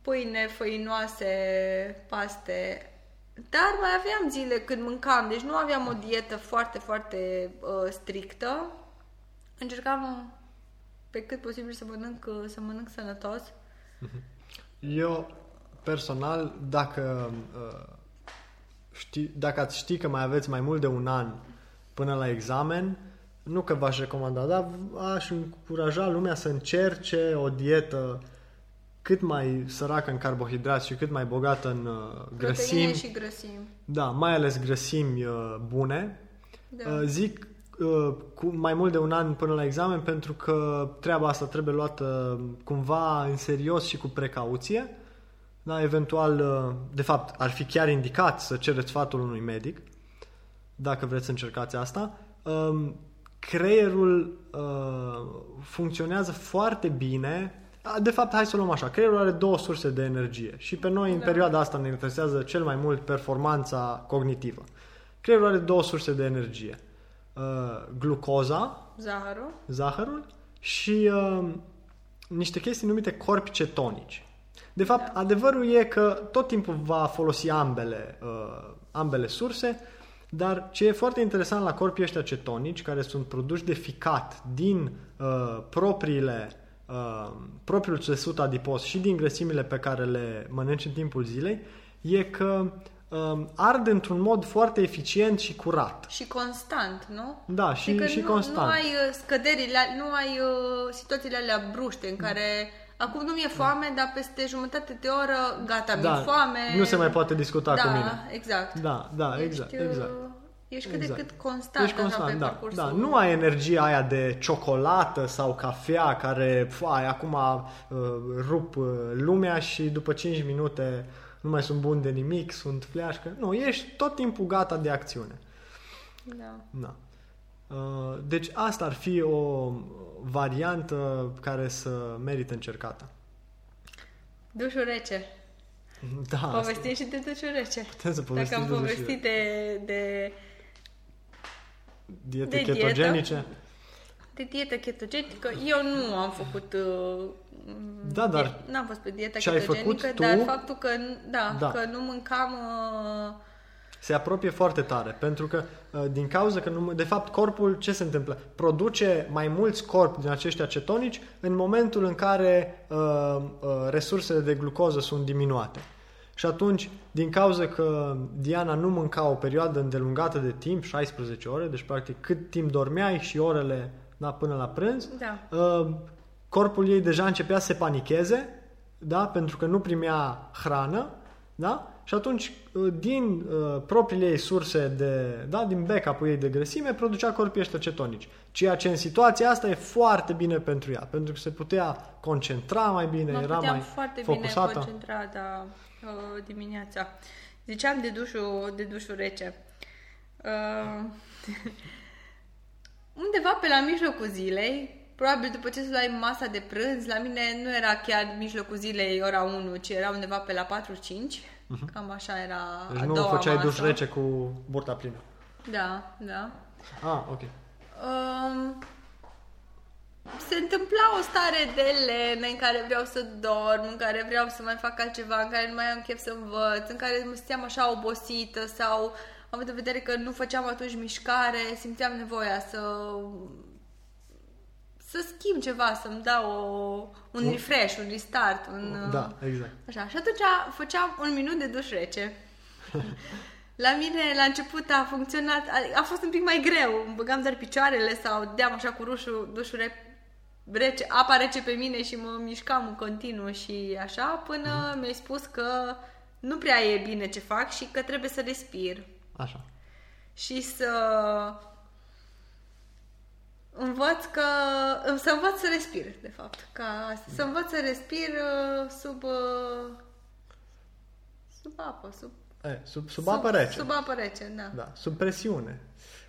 pâine, făinoase, paste. Dar mai aveam zile când mâncam, deci nu aveam o dietă foarte, foarte uh, strictă. Încercam pe cât posibil să mănânc, uh, să mănânc sănătos. Eu, personal, dacă, uh, ști, dacă ați ști că mai aveți mai mult de un an până la examen, nu că v-aș recomanda, dar aș încuraja lumea să încerce o dietă cât mai săracă în carbohidrați și cât mai bogată în uh, Proteine grăsimi. și grăsimi. Da, mai ales grăsimi uh, bune. Da. Uh, zic uh, cu mai mult de un an până la examen pentru că treaba asta trebuie luată cumva în serios și cu precauție. Da, eventual, uh, de fapt, ar fi chiar indicat să cereți sfatul unui medic dacă vreți să încercați asta. Um, Creierul uh, funcționează foarte bine. A, De fapt, hai să o luăm așa. Creierul are două surse de energie și pe noi în Da. perioada asta ne interesează cel mai mult performanța cognitivă. Creierul are două surse de energie. Uh, glucoza, Zahărul. zahărul și uh, niște chestii numite corpi cetonici. De fapt, Da. adevărul e că tot timpul va folosi ambele, uh, ambele surse, dar ce e foarte interesant la corpii ăștia cetonici, care sunt produși de ficat din uh, propriile, uh, propriul țesut adipos și din grăsimile pe care le mănânci în timpul zilei, e că uh, ard într-un mod foarte eficient și curat. Și constant, nu? Da, și, adică și nu, constant. Nu ai uh, scăderile, nu ai uh, situațiile alea bruște în care acum nu mi-e foame, dar peste jumătate de oră, gata, Da, mi-e foame. nu se mai poate discuta da, cu mine. exact. Da, da, Ești, exact, uh, exact. Ești cât Exact. de cât constant, Ești așa, constant, pe da, parcursul. da. Nu ai energia aia de ciocolată sau cafea care, fai, acum uh, rup uh, lumea și după 5 minute nu mai sunt bun de nimic, sunt fleașcă. Nu, ești tot timpul gata de acțiune. Da. Da. Uh, deci asta ar fi o variantă care să merită încercată. Dușul rece. Da, asta. Povestim și de dușul rece. Putem să Dacă povestim am de dușul povestit de, de, diete de dietă. ketogenice. de dietă ketogenică, eu nu am făcut... Uh, Da, dar die- N-am fost pe dieta ce ai ketogenică, făcut tu- dar faptul că, da, Da. că nu mâncam... Uh, se apropie foarte tare, pentru că uh, din cauza că, nu, de fapt, corpul, ce se întâmplă? Produce mai mulți corpi din acești acetonici în momentul în care uh, uh, resursele de glucoză sunt diminuate. Și atunci, din cauza că Diana nu mânca o perioadă îndelungată de timp, 16 ore, deci practic cât timp dormeai și orele da, până la prânz, Da. uh, corpul ei deja începea să se panicheze, da, pentru că nu primea hrană, da? Și atunci, uh, din uh, propriile ei surse de, da, din backup-ul ei de grăsime, producea corpii ăștia cetonici. Ceea ce în situația asta e foarte bine pentru ea, pentru că se putea concentra mai bine, Mă era puteam mai foarte focusată. bine concentra da, uh, dimineața. Ziceam de dușul, de dușul rece. Uh, undeva pe la mijlocul zilei, probabil după ce să luai masa de prânz, la mine nu era chiar mijlocul zilei ora 1, ci era undeva pe la 4-5. Cam așa era Mhm. Deci a nu doua făceai masă. duș rece cu burta plină. Da, da. Ah, ok. Um, se întâmpla o stare de lene în care vreau să dorm, în care vreau să mai fac altceva, în care nu mai am chef să învăț, în care mă simțeam așa obosită sau având în vedere că nu făceam atunci mișcare, simțeam nevoia să să schimb ceva, să-mi dau o, un refresh, un restart, un... Da, exact. Așa, și atunci făceam un minut de duș rece. La mine, la început, a funcționat, a, a fost un pic mai greu. Îmi băgam doar picioarele sau deam așa cu rușul, dușul re, rece, apa rece pe mine și mă mișcam în continuu și așa, până mi-ai spus că nu prea e bine ce fac și că trebuie să respir Așa. și să învăț că să învăț să respir, de fapt, ca asta. să învăț să respir uh, sub uh, sub apă, sub E, sub, sub apă rece. Sub apă rece, da. Da, sub presiune.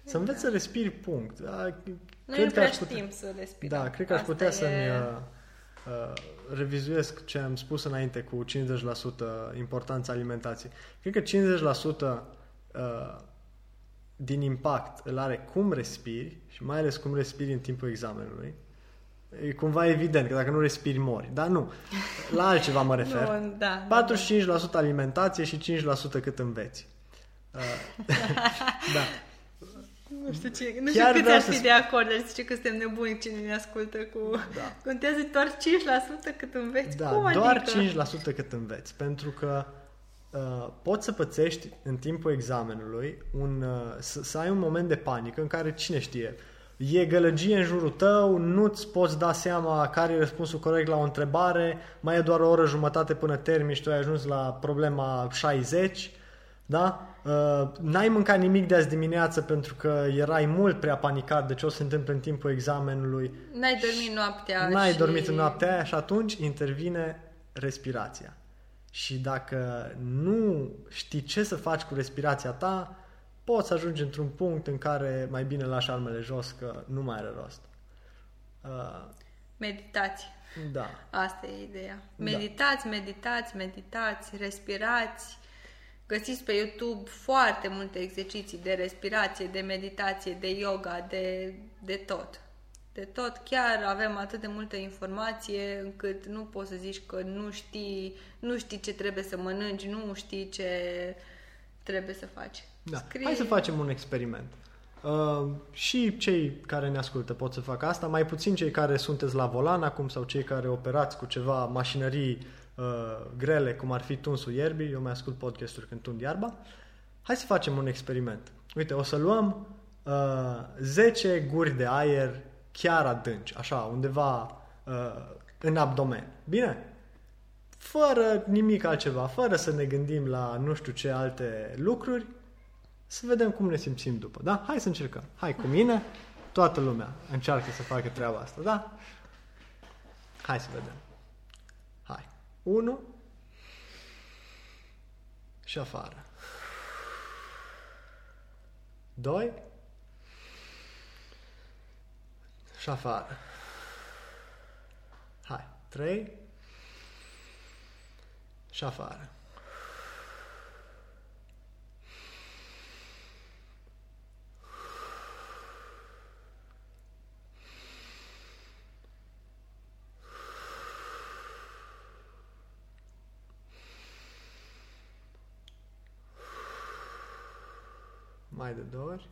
Să înveți să respiri, punct. Da, Noi nu că prea aș putea- știm să respirăm. Da, cred că aș Asta putea e- să-mi uh, uh, revizuiesc ce am spus înainte cu 50% importanța alimentației. Cred că 50% uh, din impact îl are cum respiri și mai ales cum respiri în timpul examenului. E cumva evident că dacă nu respiri mori. Dar nu. La altceva mă refer. Nu, da, 45% alimentație și 5% cât înveți. Uh, da. Nu știu, ce, nu Chiar știu cât vreau ar să fi sp- de acord, dar zice că suntem nebuni cine ne ascultă cu... Da. Contează doar 5% cât înveți. Da, Cum doar adică? 5% cât înveți, pentru că uh, poți să pățești în timpul examenului un, uh, să, să ai un moment de panică în care cine știe, e gălăgie în jurul tău, nu-ți poți da seama care e răspunsul corect la o întrebare, mai e doar o oră jumătate până termin și tu ai ajuns la problema 60, da? Uh, n-ai mâncat nimic de azi dimineață pentru că erai mult prea panicat de ce o să se întâmple în timpul examenului N-ai dormit noaptea N-ai și... dormit în noaptea aia și atunci intervine respirația. Și dacă nu știi ce să faci cu respirația ta, poți ajunge într-un punct în care mai bine lași armele jos că nu mai are rost. Uh, Meditați. da. Asta e ideea. Da. Meditați, meditați, meditați, respirați. Găsiți pe YouTube foarte multe exerciții de respirație, de meditație, de yoga, de, de tot. De tot. Chiar avem atât de multă informație încât nu poți să zici că nu știi, nu știi ce trebuie să mănânci, nu știi ce trebuie să faci. Da. Hai să facem un experiment. Uh, și cei care ne ascultă pot să facă asta, mai puțin cei care sunteți la volan acum sau cei care operați cu ceva mașinării uh, grele, cum ar fi tunsul ierbii. Eu mai ascult podcasturi când tund iarba. Hai să facem un experiment. Uite, o să luăm uh, 10 guri de aer chiar adânci, așa, undeva uh, în abdomen. Bine? Fără nimic altceva, fără să ne gândim la nu știu ce alte lucruri, să vedem cum ne simțim după, da? Hai să încercăm. Hai cu mine, toată lumea încearcă să facă treaba asta, da? Hai să vedem. Hai. 1 și afară. 2 și afară. Hai. 3 și afară. Mai de două ori.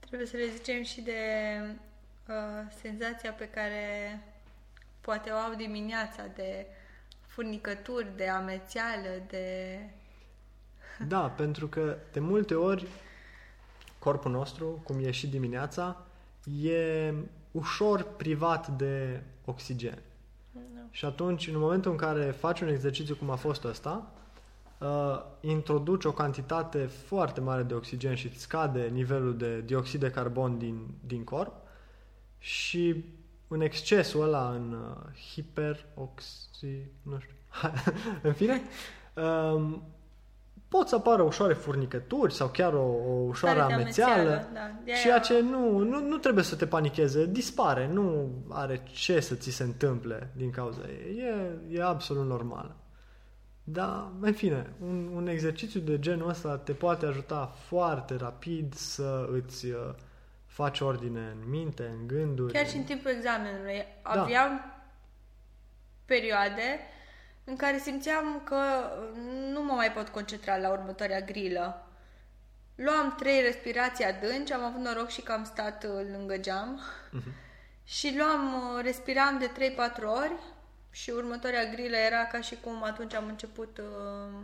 Trebuie să le zicem și de uh, senzația pe care poate o au dimineața de furnicături, de amețeală, de... Da, pentru că de multe ori corpul nostru, cum e și dimineața, e ușor privat de oxigen. Și atunci, în momentul în care faci un exercițiu cum a fost ăsta, uh, introduci o cantitate foarte mare de oxigen și îți scade nivelul de dioxid de carbon din, din corp și în excesul ăla, în uh, hiperoxi... nu știu... în fine, um, pot să apară ușoare furnicături sau chiar o, o ușoară Stare de amețeală, amețeală, da. De-aia- ceea ce nu, nu, nu trebuie să te panicheze, dispare, nu are ce să ți se întâmple din cauza ei. E, e absolut normal. Dar, în fine, un, un exercițiu de genul ăsta te poate ajuta foarte rapid să îți uh, faci ordine în minte, în gânduri. Chiar și în timpul examenului. Da. Aveam perioade în care simțeam că nu mă mai pot concentra la următoarea grilă. Luam trei respirații adânci, am avut noroc și că am stat uh, lângă geam și luam, uh, respiram de 3-4 ori și următoarea grilă era ca și cum atunci am început... uh,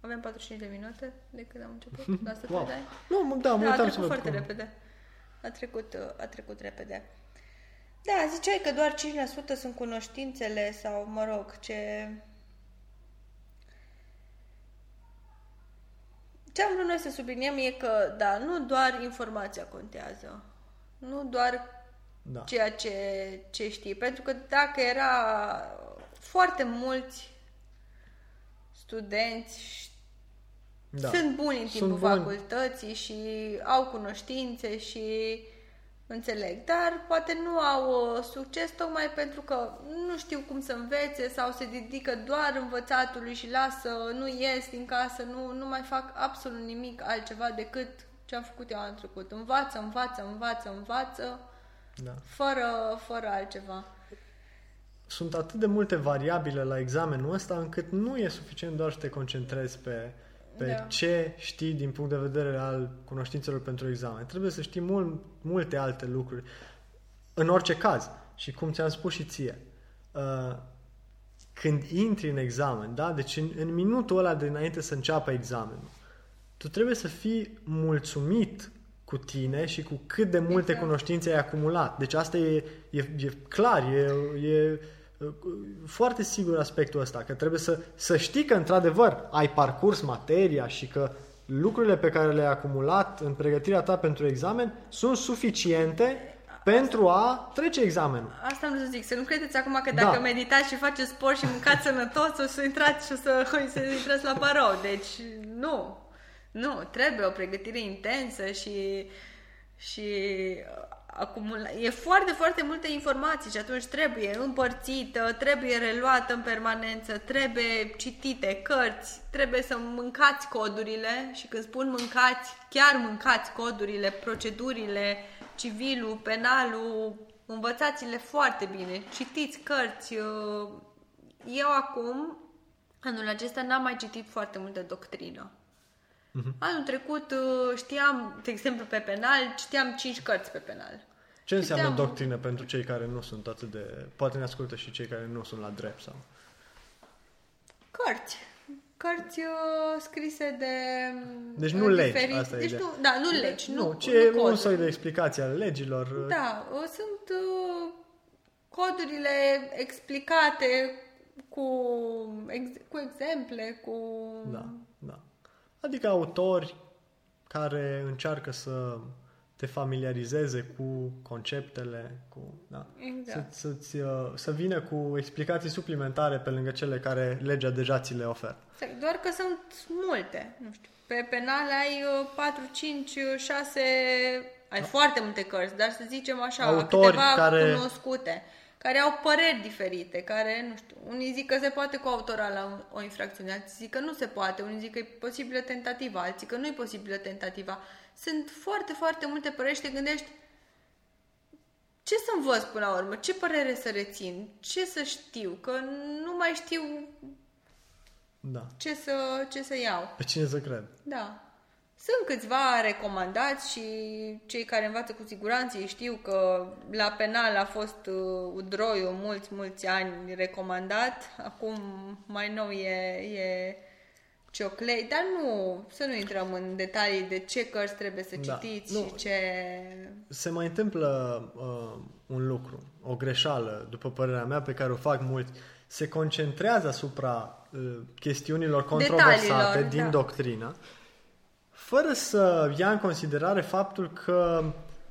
Avem 45 de minute de când am început. La să Wow. dai? Nu, mă- da, mă Da, a uitam să trecut văd foarte cum. repede. A trecut, uh, a trecut repede. Da, ziceai că doar 5% sunt cunoștințele sau, mă rog, ce... Ce am vrut noi să subliniem e că, da, nu doar informația contează. Nu doar Da. ceea ce, ce știi. Pentru că dacă era foarte mulți studenți Da. sunt buni în timpul Sunt buni. facultății și au cunoștințe și înțeleg, dar poate nu au uh, succes tocmai pentru că nu știu cum să învețe sau se dedică doar învățatului și lasă, nu ies din casă, nu, nu mai fac absolut nimic altceva decât ce am făcut eu anul trecut. Învață, învață, învață, învață, Da. fără, fără altceva. Sunt atât de multe variabile la examenul ăsta încât nu e suficient doar să te concentrezi pe, pe Da. ce știi din punct de vedere al cunoștințelor pentru examen. Trebuie să știi mult, multe alte lucruri. În orice caz, și cum ți-am spus și ție, uh, când intri în examen, da? deci în, în minutul ăla de înainte să înceapă examenul, tu trebuie să fii mulțumit cu tine și cu cât de multe Exact. cunoștințe ai acumulat. Deci asta e, e, e clar, e, e foarte sigur aspectul ăsta, că trebuie să, să știi că într-adevăr ai parcurs materia și că lucrurile pe care le-ai acumulat în pregătirea ta pentru examen sunt suficiente pentru a trece examenul. Asta am vrut să zic, să nu credeți acum că Da. dacă meditați și faceți sport și mâncați sănătos, o să intrați și o să, o să intrați la barou. Deci, nu. Nu, trebuie o pregătire intensă și, și uh, acumula... E foarte, foarte multe informații și atunci trebuie împărțită, trebuie reluată în permanență, trebuie citite cărți, trebuie să mâncați codurile și când spun mâncați, chiar mâncați codurile, procedurile, civilul, penalul, învățați-le foarte bine, citiți cărți. uh, Eu acum, anul acesta, n-am mai citit foarte multă doctrină. Anul trecut uh, știam, de exemplu, pe penal, citeam 5 cărți pe penal. Ce înseamnă Citeam- doctrină pentru cei care nu sunt atât de... Poate ne ascultă și cei care nu sunt la drept sau... Cărți. Cărți uh, scrise de... Deci uh, nu legi, diferiți- asta e Deci ideea. nu, da, nu legi, nu, Nu, ce nu un coduri. soi de explicație ale legilor. Da, uh, sunt uh, codurile explicate cu, ex, cu exemple, cu... Da, da. Adică autori care încearcă să te familiarizeze cu conceptele, cu, da. Exact. Să, să-ți, uh, să vină cu explicații suplimentare pe lângă cele care legea deja ți le oferă. Exact, Doar că sunt multe. Nu știu, pe penal ai uh, 4, 5, 6... Ai foarte multe cărți, dar să zicem așa, Autori câteva care- cunoscute, care au păreri diferite, care, nu știu, unii zic că se poate cu autora la un- o infracțiune, alții zic că nu se poate, unii zic că e posibilă tentativa, alții că nu e posibilă tentativa. Sunt foarte, foarte multe păreri și te gândești ce să învăț până la urmă, ce părere să rețin, ce să știu, că nu mai știu Da. ce să, ce să iau. Pe cine să cred? Da. Sunt câțiva recomandați și cei care învață cu siguranță ei știu că la penal a fost uh, Udroiu mulți, mulți ani recomandat. Acum mai nou e, e Cioclei, dar nu, să nu intrăm în detalii de ce cărți trebuie să Da. citiți Nu. și ce... Se mai întâmplă uh, un lucru, o greșeală, după părerea mea, pe care o fac mulți. Se concentrează asupra uh, chestiunilor controversate Detaliilor, din da. doctrină, fără să ia în considerare faptul că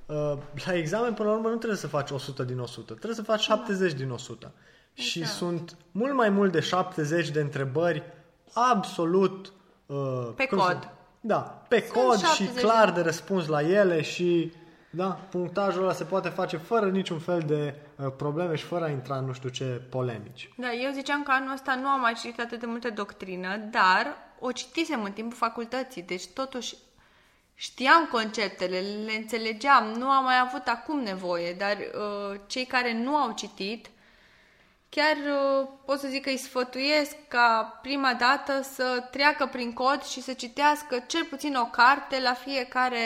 uh, la examen, până la urmă, nu trebuie să faci 100 din 100, trebuie să faci 70 din 100. Și Exact. sunt mult mai mult de 70 de întrebări absolut... Uh, Pe cum cod. să- Da, pe Sunt cod și 70 clar de- de răspuns la ele și da, punctajul ăla se poate face fără niciun fel de uh, probleme și fără a intra în nu știu ce polemici. Da, eu ziceam că anul ăsta nu am mai citit atât de multă doctrină, dar o citisem în timpul facultății, deci totuși știam conceptele, le înțelegeam, nu am mai avut acum nevoie, dar uh, cei care nu au citit, chiar uh, pot să zic că îi sfătuiesc ca prima dată să treacă prin cod și să citească cel puțin o carte la fiecare,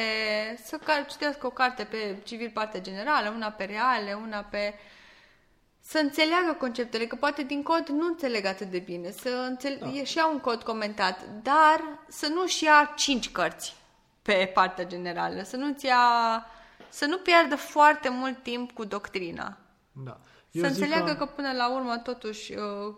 să ca- citească o carte pe civil partea generală, una pe reale, una pe să înțeleagă conceptele, că poate din cod nu înțeleg atât de bine, să înțeleg, da. și au un cod comentat, dar să nu-și ia cinci cărți pe partea generală, să nu-ți ia, să nu pierdă foarte mult timp cu doctrina. Da. Să înțeleagă că... până la urmă totuși uh,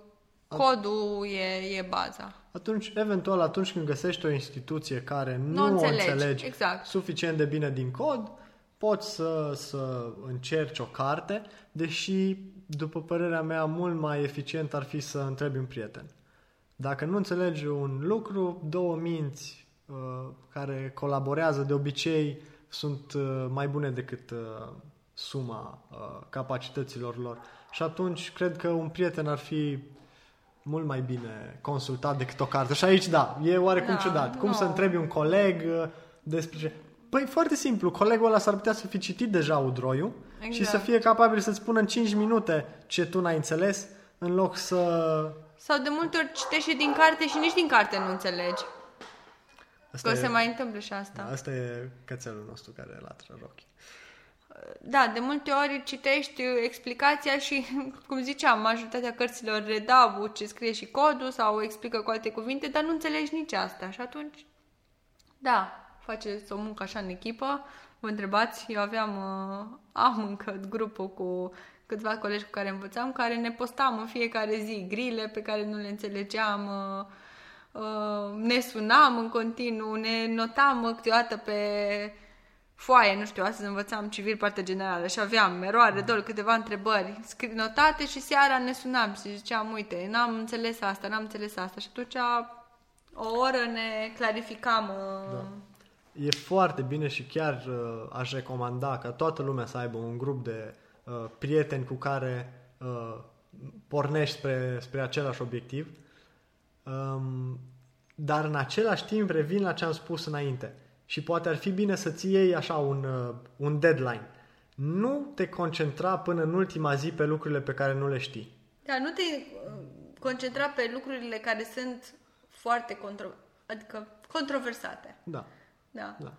codul e, e baza. atunci, eventual, atunci când găsești o instituție care nu, Nu o înțelegi, înțelegi exact. suficient de bine din cod, poți să, să încerci o carte, deși, după părerea mea, mult mai eficient ar fi să întrebi un prieten. Dacă nu înțelegi un lucru, două minți uh, care colaborează de obicei sunt uh, mai bune decât uh, suma uh, capacităților lor. Și atunci cred că un prieten ar fi mult mai bine consultat decât o carte. Și aici, da, e oarecum Da, ciudat. Cum nu. să întrebi un coleg uh, despre ce... Păi, foarte simplu. Colegul ăla s-ar putea să fi citit deja Udroiu Exact. și să fie capabil să-ți spună în 5 minute ce tu n-ai înțeles, în loc să... Sau de multe ori citești și din carte și nici din carte nu înțelegi. Asta Că e, se mai întâmplă și asta. asta e cățelul nostru care latră rochi. Da, de multe ori citești uh, explicația și, cum ziceam, majoritatea cărților redau ce scrie și codul sau explică cu alte cuvinte, dar nu înțelegi nici asta. Și atunci, da, faceți o muncă așa în echipă. Vă întrebați, eu aveam, uh, am încă grupul cu câțiva colegi cu care învățam, care ne postam în fiecare zi grile pe care nu le înțelegeam, uh, uh, ne sunam în continuu, ne notam uh, câteodată pe foaie, nu știu, astăzi învățam civil partea generală și aveam meroare, dol, câteva întrebări scri- notate și seara ne sunam și ziceam, uite, n-am înțeles asta, n-am înțeles asta și atunci o oră ne clarificam. uh, Da. E foarte bine și chiar uh, aș recomanda ca toată lumea să aibă un grup de uh, prieteni cu care uh, pornești spre, spre același obiectiv. Um, dar în același timp revin la ce am spus înainte. Și poate ar fi bine să-ți iei așa un, uh, un deadline. Nu te concentra până în ultima zi pe lucrurile pe care nu le știi. Da, nu te uh, concentra pe lucrurile care sunt foarte contro... adică controversate. Da. Da. Da.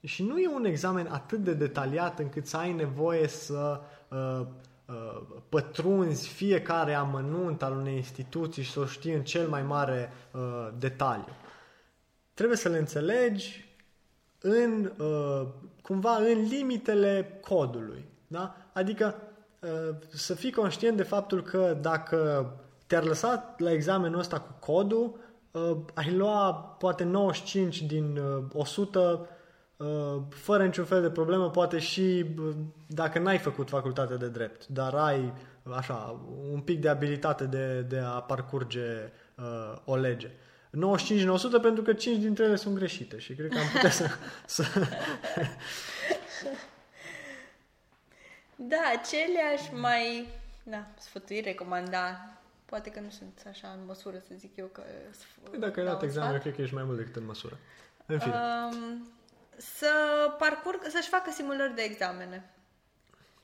Și nu e un examen atât de detaliat încât să ai nevoie să uh, uh, pătrunzi fiecare amănunt al unei instituții și să o știi în cel mai mare uh, detaliu. Trebuie să le înțelegi în, uh, cumva în limitele codului. Da? Adică uh, să fii conștient de faptul că dacă te-ar lăsa la examenul ăsta cu codul, uh, ai lua poate 95 din uh, 100 uh, fără niciun fel de problemă, poate și uh, dacă n-ai făcut facultate de drept, dar ai așa, un pic de abilitate de, de a parcurge uh, o lege. 95 din 100 pentru că 5 dintre ele sunt greșite și cred că am putea să, să, Da, cele aș mai... Da, sfătuiri, recomanda. Poate că nu sunt așa în măsură să zic eu că... sf- Păi Dacă ai dau dat un examen, sfat. cred că ești mai mult decât în măsură. În fine. Um, să parcurg, să-și facă simulări de examene.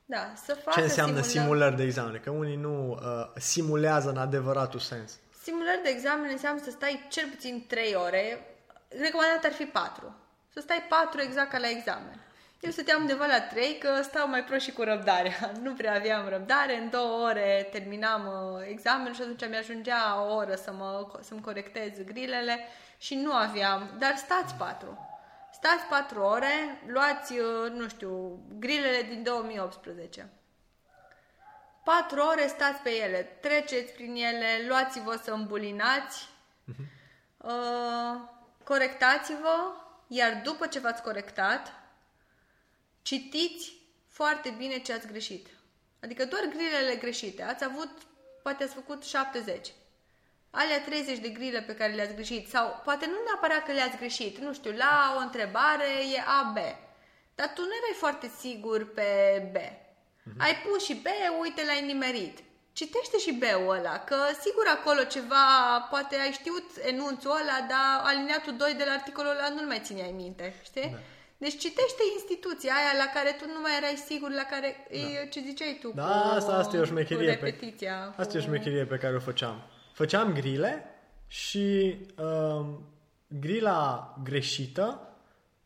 Da, să facă Ce înseamnă simulări, simulări de examene? Că unii nu uh, simulează în adevăratul sens. Simulări de examene înseamnă să stai cel puțin 3 ore recomandat ar fi 4. Să stai 4 exact ca la examen. Eu stăteam undeva la 3 că stau mai prost și cu răbdarea. Nu prea aveam răbdare, în două ore terminam uh, examenul și atunci mi-ajungea o oră să mă, să-mi corectez grilele și nu aveam, dar stați 4. Stați 4 ore, luați, uh, nu știu, grilele din 2018. 4 ore stați pe ele, treceți prin ele, luați-vă să îmbulinați, uh, corectați-vă, iar după ce v-ați corectat, citiți foarte bine ce ați greșit. Adică doar grilele greșite. Ați avut, poate ați făcut 70. Alea 30 de grile pe care le-ați greșit sau poate nu neapărat că le-ați greșit, nu știu, la o întrebare e A, B. Dar tu nu erai foarte sigur pe B. Ai pus și B, uite, l-ai nimerit. Citește și B-ul ăla, că sigur acolo ceva, poate ai știut enunțul ăla, dar aliniatul 2 de la articolul ăla nu-l mai țineai minte, știi? Da. Deci citește instituția aia la care tu nu mai erai sigur, la care, da. e, ce ziceai tu, Da, cu, asta, asta e o cu șmecherie. repetiția. Pe, asta e o cu- șmecherie pe care o făceam. Făceam grile și uh, grila greșită,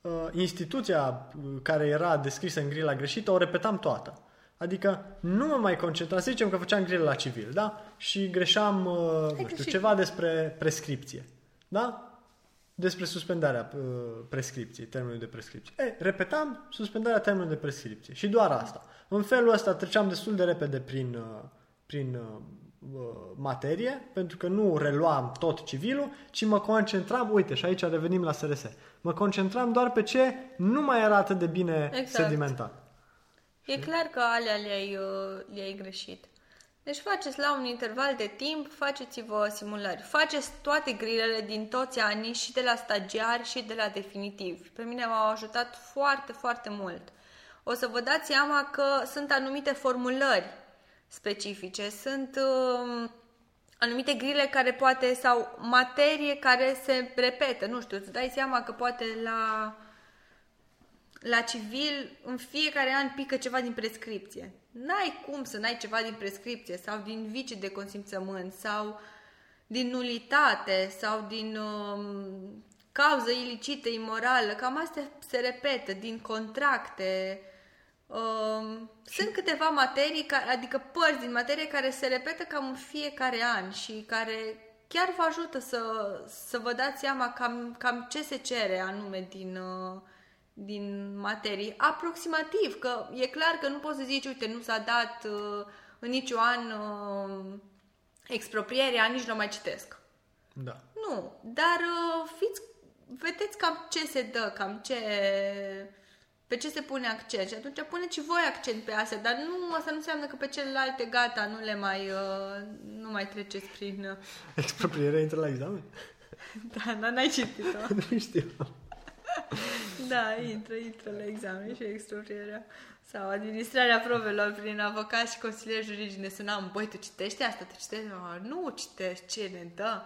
uh, instituția uh, care era descrisă în grila greșită, o repetam toată. Adică nu mă mai concentram, să zicem că făceam grile la civil, da? Și greșeam, uh, nu știu, greșit. ceva despre prescripție, da? Despre suspendarea uh, prescripției, termenului de prescripție. E, repetam suspendarea termenului de prescripție și doar asta. În felul ăsta treceam destul de repede prin, uh, prin uh, uh, materie, pentru că nu reluam tot civilul, ci mă concentram, uite, și aici revenim la SRS, mă concentram doar pe ce nu mai era atât de bine Exact. sedimentat. E clar că alea le-ai, uh, le-ai greșit. Deci faceți la un interval de timp, faceți-vă simulări. Faceți toate grilele din toți anii și de la stagiari și de la definitiv. Pe mine m-au ajutat foarte, foarte mult. O să vă dați seama că sunt anumite formulări specifice, sunt uh, anumite grile care poate, sau materie care se repetă, nu știu, îți dai seama că poate la la civil în fiecare an pică ceva din prescripție. N-ai cum să n-ai ceva din prescripție sau din vicii de consimțământ sau din nulitate sau din um, cauză ilicită, imorală. Cam astea se repetă din contracte. Um, sunt câteva materii, ca, adică părți din materie care se repetă cam în fiecare an și care chiar vă ajută să, să vă dați seama cam, cam ce se cere anume din, uh, din materii. Aproximativ, că e clar că nu poți să zici, uite, nu s-a dat uh, în niciun an uh, exproprierea, nici nu o mai citesc. Da. Nu, dar uh, fiți, vedeți cam ce se dă, cam ce, pe ce se pune accent și atunci puneți și voi accent pe astea, dar nu, asta nu înseamnă că pe celelalte gata, nu le mai, uh, nu mai treceți prin... Uh, Exproprierea intră la examen? da, dar n-ai citit-o. nu știu. Da, intră, intră la examen și exproprierea. Sau administrarea provelor prin avocat și consilier juridic ne sunam, băi, tu citești asta, tu citești? "Ah, Nu citești, ce ne dă?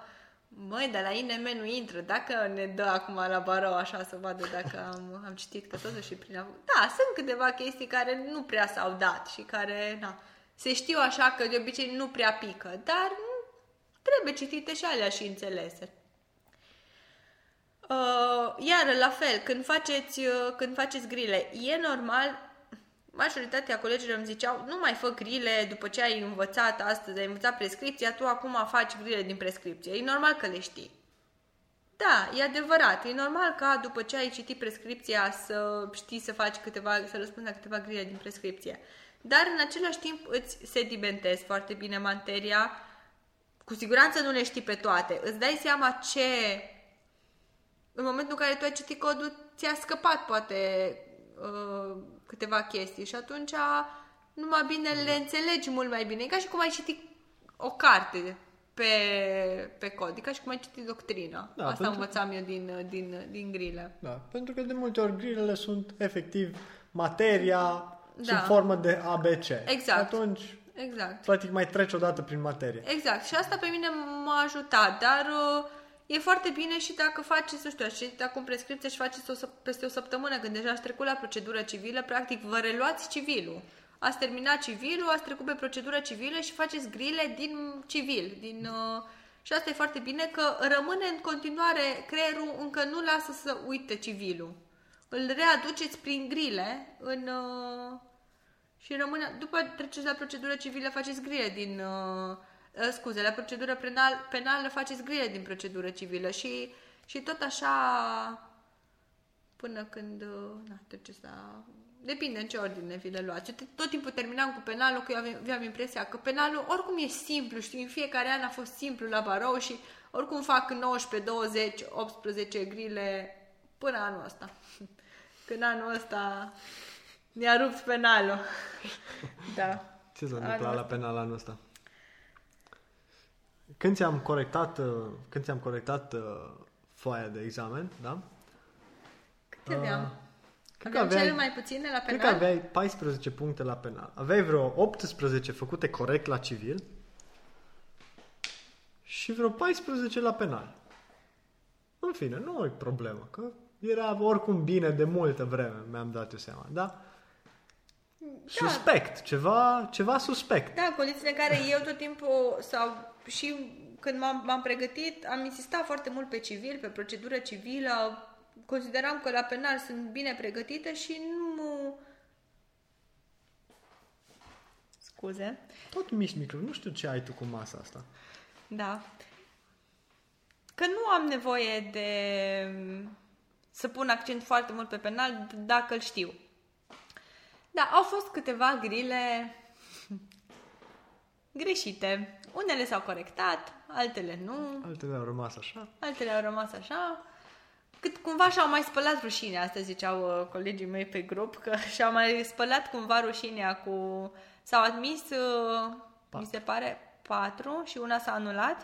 Măi, dar la INM nu intră. Dacă ne dă acum la barou așa să vadă dacă am, am citit, că totuși și prin avocat. Da, sunt câteva chestii care nu prea s-au dat și care, na, se știu așa că de obicei nu prea pică, dar nu, trebuie citite și alea și înțelese. Uh, iar la fel, când faceți, uh, când faceți grile, e normal, majoritatea colegilor îmi ziceau, nu mai fă grile după ce ai învățat astăzi, ai învățat prescripția, tu acum faci grile din prescripție. E normal că le știi. Da, e adevărat. E normal ca după ce ai citit prescripția să știi să faci câteva, să răspunzi la câteva grile din prescripție. Dar în același timp îți sedimentezi foarte bine materia. Cu siguranță nu le știi pe toate. Îți dai seama ce în momentul în care tu ai citit codul, ți-a scăpat poate uh, câteva chestii și atunci numai bine le înțelegi mult mai bine. E ca și cum ai citit o carte pe, pe cod, e ca și cum ai citit doctrina. Da, Asta pentru- învățam eu din, din, din grile. Da, pentru că de multe ori grilele sunt efectiv materia Da. sub formă de ABC. Exact. Atunci, Exact. practic, mai treci o dată prin materie. Exact. Și asta pe mine m-a ajutat, dar uh, e foarte bine și dacă faceți, nu știu, ați citit acum prescripție și faceți o, săp- peste o săptămână, când deja ați trecut la procedură civilă, practic vă reluați civilul. Ați terminat civilul, ați trecut pe procedură civilă și faceți grile din civil, din uh, și asta e foarte bine că rămâne în continuare, creierul încă nu lasă să uite civilul. Îl readuceți prin grile în, uh, și rămâne, după treceți la procedură civilă, faceți grile din, uh, uh, scuze, la procedură penal, penală faceți grile din procedură civilă și, și tot așa până când, uh, na, treceți la... Depinde în ce ordine vi le luați. Eu tot timpul terminam cu penalul, că eu aveam, aveam impresia că penalul oricum e simplu, știi, în fiecare an a fost simplu la barou și oricum fac 19, 20, 18 grile până anul ăsta. Când anul ăsta mi-a rupt penalul. Da. Ce s-a Anul întâmplat la ăsta. penal anul ăsta? Când ți-am corectat, uh, când ți-am corectat uh, foaia de examen, da? Câte aveam? Cred că Aveam aveai, cele mai puține la cred penal? că aveai 14 puncte la penal. Aveai vreo 18 făcute corect la civil și vreo 14 la penal. În fine, nu e problemă, că era oricum bine de multă vreme, mi-am dat eu seama, da? Suspect, ceva, ceva suspect. Da, condițiile în care eu tot timpul sau și când m-am, m-am pregătit, am insistat foarte mult pe civil, pe procedură civilă. Consideram că la penal sunt bine pregătite și nu... Scuze. Tot miști micro, nu știu ce ai tu cu masa asta. Da. Că nu am nevoie de să pun accent foarte mult pe penal d- dacă îl știu. Da, au fost câteva grile greșite. Unele s-au corectat, altele nu, Altele au rămas așa. altele au rămas așa. Cât cumva și-au mai spălat rușinea, asta ziceau uh, colegii mei pe grup, că și-au mai spălat cumva rușinea cu... S-au admis, uh, mi se pare, patru și una s-a anulat.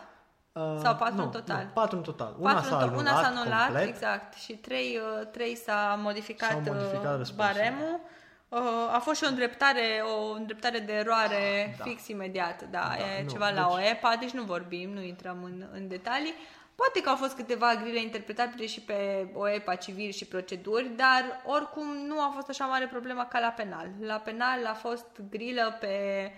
Uh, Sau patru nu, în total? Nu, patru în total. Una Patru s-a în to- anulat, una s-a anulat complet. exact, și trei, uh, trei s-a modificat, S-au modificat uh, răspunsul. baremul. Uh, A fost și o îndreptare, o îndreptare de eroare Da. fix imediat, da, Da, e nu, ceva la deci- OEPA, deci nu vorbim, nu intrăm în, în detalii. Poate că au fost câteva grile interpretabile și pe OEPA civil și proceduri, dar oricum nu a fost așa mare problemă ca la penal. La penal a fost grilă pe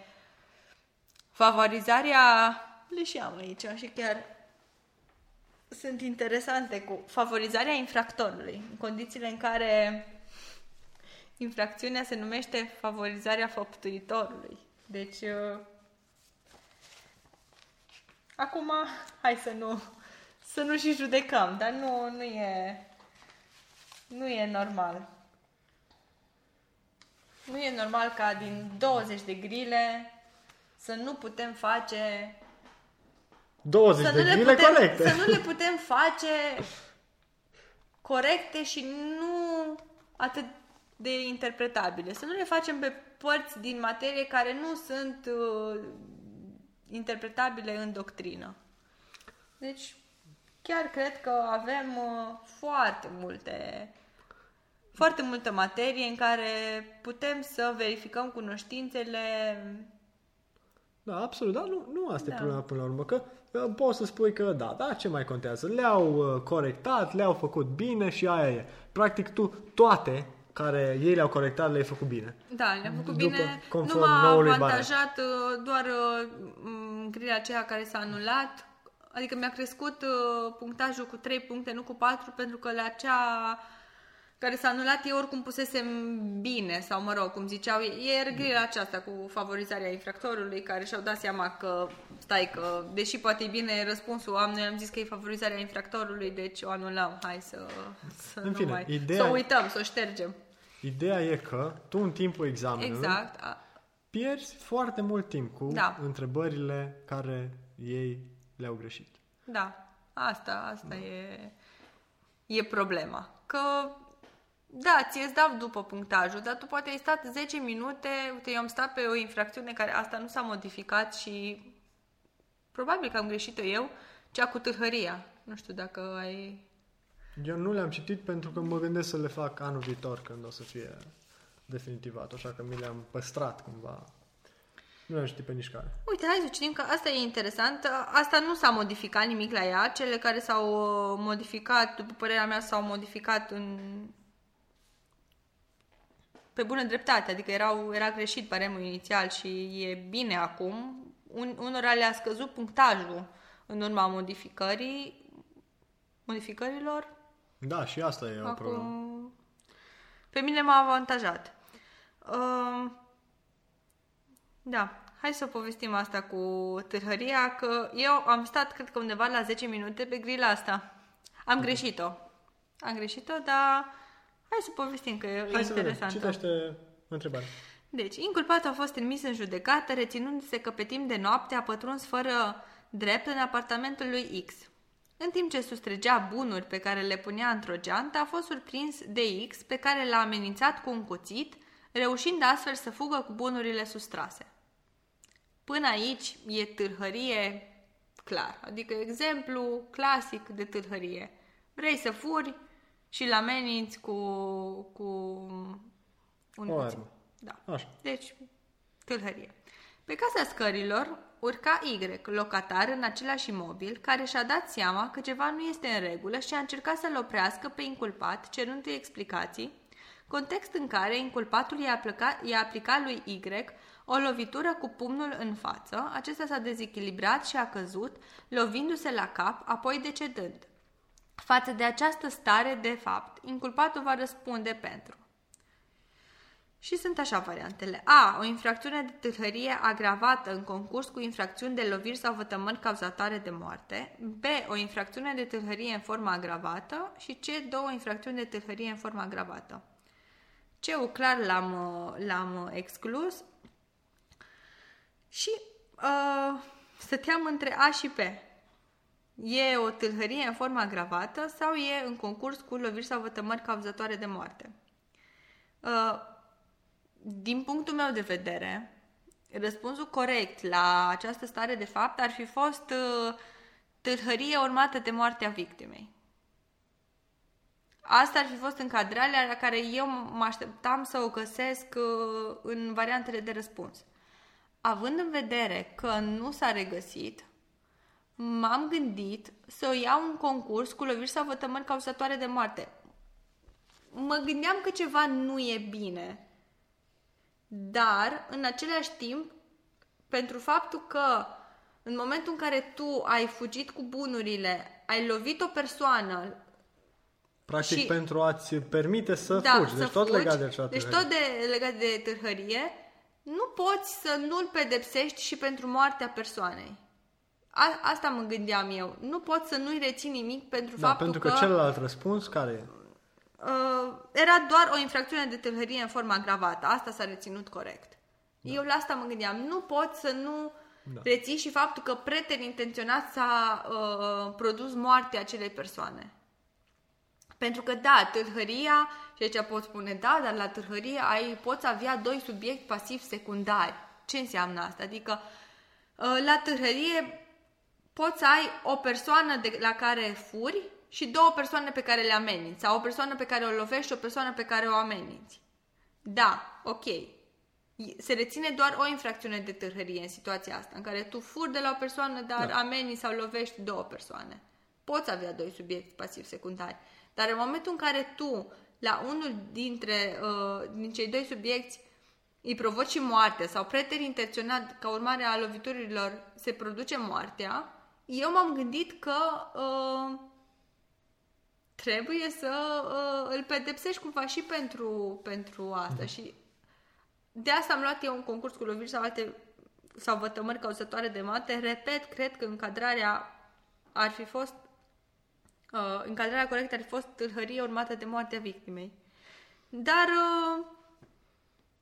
favorizarea, le și am aici și chiar sunt interesante cu favorizarea infractorului, în condițiile în care infracțiunea se numește favorizarea făptuitorului. Deci, uh, acum, hai să nu, să nu și judecăm, dar nu, nu e, nu e normal. Nu e normal ca din 20 de grile să nu putem face 20 să de nu, le grile putem, corecte. să nu le putem face corecte și nu atât de interpretabile. Să nu le facem pe părți din materie care nu sunt uh, interpretabile în doctrină. Deci, chiar cred că avem uh, foarte multe foarte multă materie în care putem să verificăm cunoștințele Da, absolut, dar nu, nu asta Da. e problema până la urmă, că uh, poți să spui că da, da, ce mai contează? Le-au uh, corectat, le-au făcut bine și aia e. Practic tu toate care ei le-au corectat le-ai făcut bine. Da, le-am făcut După- bine. conform nu m-a noului avantajat uh, doar uh, m, grila aceea care s-a anulat. Adică mi-a crescut uh, punctajul cu 3 puncte, nu cu 4, pentru că la cea care s-a anulat eu oricum pusesem bine, sau mă rog, cum ziceau, e grila aceasta cu favorizarea infractorului, care și-au dat seama că, stai că, deși poate e bine răspunsul, am, noi am zis că e favorizarea infractorului, deci o anulăm, hai să, să În nu fine, mai, ideea- să o uităm, să o ștergem. Ideea e că tu în timpul examenului Exact. A- pierzi foarte mult timp cu Da. întrebările care ei le-au greșit. Da, asta, asta e, e problema. Că, da, ți-e dau după punctajul, dar tu poate ai stat 10 minute, uite, eu am stat pe o infracțiune care asta nu s-a modificat și probabil că am greșit-o eu, cea cu tâlhăria. Nu știu dacă ai... Eu nu le-am citit pentru că mă gândesc să le fac anul viitor când o să fie definitivat, așa că mi le-am păstrat cumva. Nu le-am citit pe nici care. Uite, hai să citim că asta e interesant. Asta nu s-a modificat nimic la ea. Cele care s-au uh, modificat, după părerea mea, s-au modificat în... pe bună dreptate. Adică erau, era greșit baremul inițial și e bine acum. Un, unora le-a scăzut punctajul în urma modificării, modificărilor, Da, și asta e o problemă. acum pe mine m-a avantajat. Uh, da, hai să povestim asta cu târhăria, că eu am stat, cred că undeva la 10 minute pe grila asta. Am greșit-o. Am greșit-o, dar hai să povestim, că e Hai să vedem. interesantă. Citește întrebarea. Deci, inculpatul a fost trimis în judecată, reținându-se că pe timp de noapte a pătruns fără drept în apartamentul lui X. În timp ce sustregea bunuri pe care le punea într-o geantă, a fost surprins de X, pe care l-a amenințat cu un cuțit, reușind astfel să fugă cu bunurile sustrase. Până aici e târhărie clar, adică exemplu clasic de târhărie. Vrei să furi și l ameninți cu, cu un O cuțit. armă. Da. Așa. Deci, tâlhărie. Pe casa scărilor urca Y, locatar în același imobil, care și-a dat seama că ceva nu este în regulă și a încercat să-l oprească pe inculpat, cerându-i explicații, context în care inculpatul i-a aplicat, i-a aplicat lui Y o lovitură cu pumnul în față, acesta s-a dezechilibrat și a căzut, lovindu-se la cap, apoi decedând. Față de această stare de fapt, inculpatul va răspunde pentru și sunt așa variantele. A. O infracțiune de tâlhărie agravată în concurs cu infracțiuni de loviri sau vătămări cauzatoare de moarte. B. O infracțiune de tâlhărie în formă agravată. Și C. Două infracțiuni de tâlhărie în formă agravată. C-ul clar l-am, uh, l-am exclus. Și uh, stăteam între A și P. E o tâlhărie în formă agravată sau e în concurs cu loviri sau vătămări cauzatoare de moarte? Uh, din punctul meu de vedere, răspunsul corect la această stare de fapt ar fi fost uh, tâlhărie urmată de moartea victimei. Asta ar fi fost încadrarea la care eu mă așteptam să o găsesc uh, în variantele de răspuns. Având în vedere că nu s-a regăsit, m-am gândit să o iau un concurs cu loviri sau vătămări cauzatoare de moarte. Mă gândeam că ceva nu e bine, dar în același timp, pentru faptul că în momentul în care tu ai fugit cu bunurile, ai lovit o persoană Practic Și- pentru a-ți permite să da, fugi. să Deci tot fugi, legat de acea Deci tâlhărie. tot de, legat de târhărie, nu poți să nu-l pedepsești și pentru moartea persoanei. A, asta mă gândeam eu. Nu poți să nu-i reții nimic pentru Da, faptul pentru că, că celălalt răspuns care e? Uh, era doar o infracțiune de tâlhărie în formă agravată. Asta s-a reținut corect. Da. Eu la asta mă gândeam. Nu poți să nu da. reții și faptul că preten intenționat s-a uh, produs moartea acelei persoane. Pentru că, da, tâlhăria, și aici pot spune, da, dar la tâlhărie ai, poți avea doi subiecti pasivi secundari. Ce înseamnă asta? Adică, uh, la tâlhărie poți să ai o persoană de la care furi și două persoane pe care le ameninți. Sau o persoană pe care o lovești și o persoană pe care o ameninți. Da, ok. Se reține doar o infracțiune de târhărie în situația asta, în care tu furi de la o persoană, dar da. ameninți sau lovești două persoane. Poți avea doi subiecti pasivi secundari. Dar în momentul în care tu, la unul dintre uh, din cei doi subiecti, îi provoci și moartea sau preteri intenționat ca urmare a loviturilor se produce moartea, eu m-am gândit că uh, trebuie să uh, îl pedepsești cumva și pentru, pentru asta. Și de asta am luat eu un concurs cu loviri sau alte sau vătămări cauzătoare de moarte. Repet, cred că încadrarea ar fi fost uh, încadrarea corectă ar fi fost tâlhărie urmată de moartea victimei. Dar uh,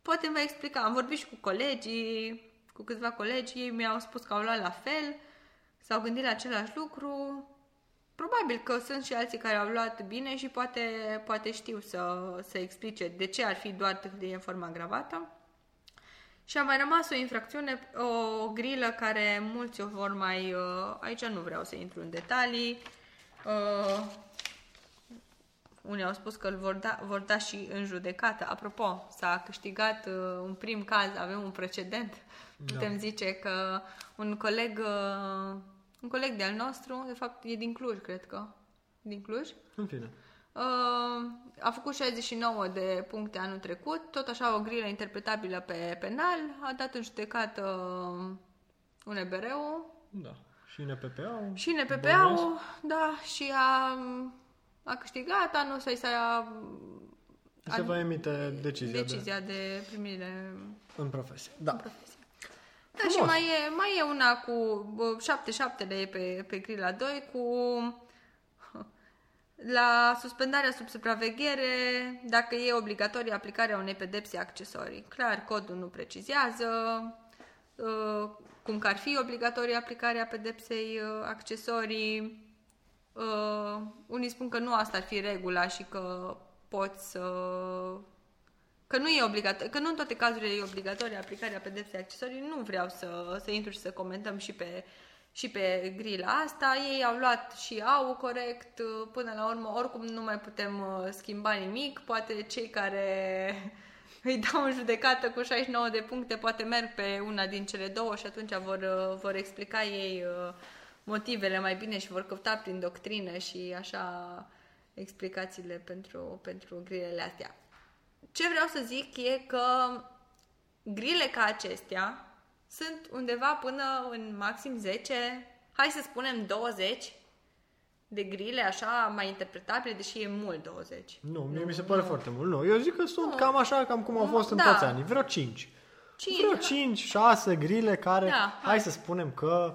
poate vă explica. Am vorbit și cu colegii, cu câțiva colegi, ei mi-au spus că au luat la fel, s-au gândit la același lucru. Probabil că sunt și alții care au luat bine și poate, poate știu să, să explice de ce ar fi doar tâlhărie în formă agravată. Și a mai rămas o infracțiune, o grilă care mulți o vor mai... Uh, aici nu vreau să intru în detalii. Uh, unii au spus că îl vor da, vor da și în judecată. Apropo, s-a câștigat uh, un prim caz, avem un precedent. Da. Putem zice că un coleg, uh, un coleg de-al nostru, de fapt e din Cluj, cred că. Din Cluj? În fine. Uh, a făcut 69 de puncte anul trecut, tot așa o grilă interpretabilă pe penal, a dat în judecată un EBR-ul Da. Și NPPA-ul. Și NPPA-ul, da, și a, a câștigat, anul ăsta i s-a Se va emite decizia, decizia de, primire De, în profesie. Da. profesie. Da, și Frumos. mai e, mai e una cu 7-7 de pe, pe grila 2 cu la suspendarea sub supraveghere, dacă e obligatorie aplicarea unei pedepse accesorii. Clar, codul nu precizează uh, cum că ar fi obligatorie aplicarea pedepsei uh, accesorii. Uh, unii spun că nu asta ar fi regula și că poți să că nu e obligatoriu, că nu în toate cazurile e obligatorie aplicarea pedepsei accesorii, nu vreau să, să intru și să comentăm și pe, și pe grila asta. Ei au luat și au corect, până la urmă oricum nu mai putem uh, schimba nimic, poate cei care îi dau în judecată cu 69 de puncte poate merg pe una din cele două și atunci vor, uh, vor explica ei uh, motivele mai bine și vor căuta prin doctrină și așa explicațiile pentru, pentru grilele astea. Ce vreau să zic e că grile ca acestea sunt undeva până în maxim 10, hai să spunem 20 de grile așa mai interpretabile, deși e mult 20. Nu, mie mi se pare foarte mult. Nu, eu zic că sunt cam așa, cam cum au fost în Da. toți anii. Vreo 5. Cinci, Vreo 5, 6 grile care, Da, hai. hai. să spunem că...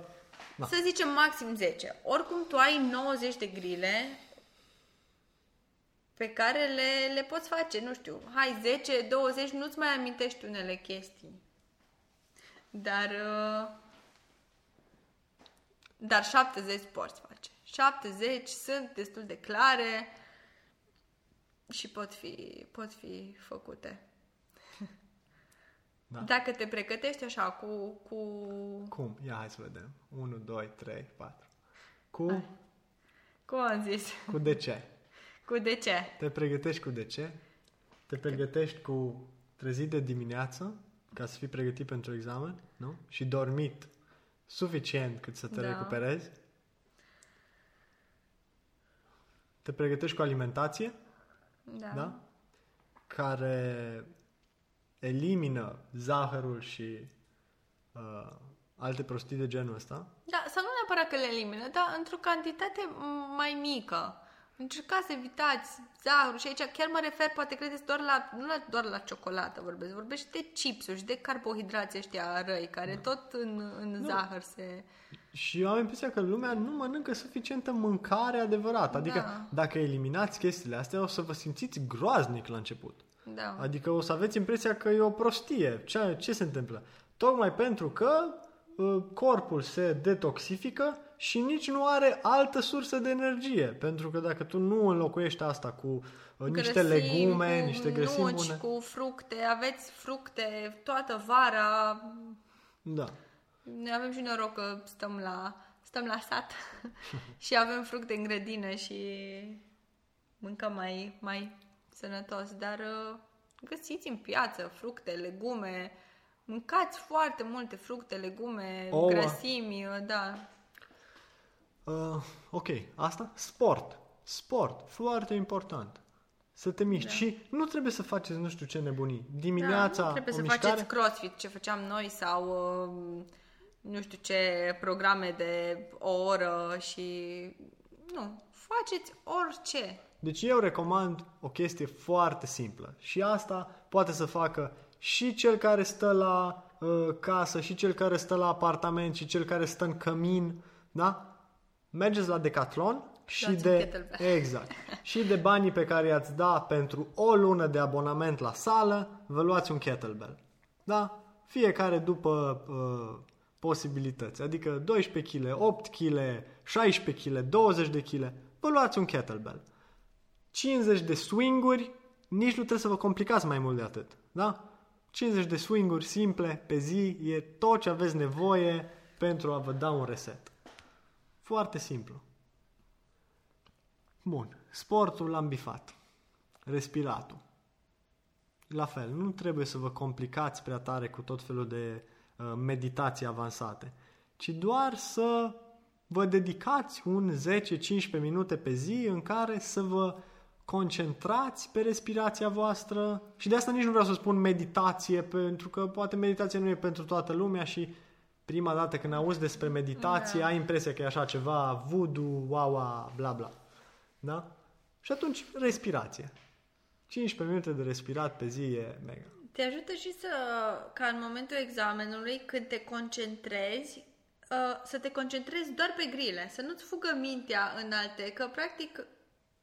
Da. Să zicem maxim 10. Oricum tu ai 90 de grile pe care le, le poți face, nu știu, hai 10, 20, nu-ți mai amintești unele chestii. Dar uh, dar 70 poți face. 70 sunt destul de clare și pot fi, pot fi făcute. Da. Dacă te pregătești așa cu, cu Cum? Ia hai să vedem. 1, 2, 3, 4. Cu, cum am zis, cu de ce? Cu de ce? Te pregătești cu de ce? Te pregătești cu trezit de dimineață ca să fii pregătit pentru examen, nu? Și dormit suficient cât să te Da. recuperezi. Te pregătești cu alimentație, Da. da? Care elimină zahărul și uh, alte prostii de genul ăsta. Da, sau nu neapărat că le elimină, dar într-o cantitate m- mai mică. Încercați să evitați zahărul și aici chiar mă refer, poate credeți, doar la, nu la, doar la ciocolată vorbesc, vorbesc și de chipsuri și de carbohidrați ăștia răi, care tot în, în zahăr se... Și eu am impresia că lumea nu mănâncă suficientă mâncare adevărată. Adică Da. dacă eliminați chestiile astea, o să vă simțiți groaznic la început. Da. Adică o să aveți impresia că e o prostie. Ce, ce se întâmplă? Tocmai pentru că uh, corpul se detoxifică și nici nu are altă sursă de energie. Pentru că dacă tu nu înlocuiești asta cu uh, niște Grăsimi, legume, cu niște grăsimi nuci, bune. cu fructe, aveți fructe toată vara. Da. Noi avem și noroc că stăm la, stăm la sat și avem fructe în grădină și mâncăm mai, mai sănătos, dar uh, găsiți în piață fructe, legume, mâncați foarte multe fructe, legume, Ouă. grăsimi, uh, da. Uh, ok, asta? Sport. Sport, foarte important. Să te miști. Da. Și nu trebuie să faceți nu știu ce nebunii. Dimineața da, nu trebuie o să mișcare. faceți crossfit, ce făceam noi, sau uh, nu știu ce programe de o oră și... Nu, faceți orice. Deci eu recomand o chestie foarte simplă. Și asta poate să facă și cel care stă la uh, casă, și cel care stă la apartament, și cel care stă în cămin. Da? Mergeți la Decathlon și Luați un de kettlebell. exact. și de banii pe care i-ați da pentru o lună de abonament la sală, vă luați un kettlebell. Da? Fiecare după uh, posibilități. Adică 12 kg, 8 kg, 16 kg, 20 de kg. Vă luați un kettlebell. 50 de swinguri, nici nu trebuie să vă complicați mai mult de atât. Da? 50 de swinguri simple pe zi e tot ce aveți nevoie pentru a vă da un reset. Foarte simplu. Bun. Sportul l-am bifat. Respiratul. La fel, nu trebuie să vă complicați prea tare cu tot felul de uh, meditații avansate, ci doar să vă dedicați un 10-15 minute pe zi în care să vă concentrați pe respirația voastră și de asta nici nu vreau să spun meditație, pentru că poate meditația nu e pentru toată lumea și prima dată când auzi despre meditație, Da. ai impresia că e așa ceva voodoo, wawa, bla bla. Da? Și atunci, respirație. 15 minute de respirat pe zi e mega. Te ajută și să, ca în momentul examenului, când te concentrezi, uh, să te concentrezi doar pe grile, să nu-ți fugă mintea în alte, că practic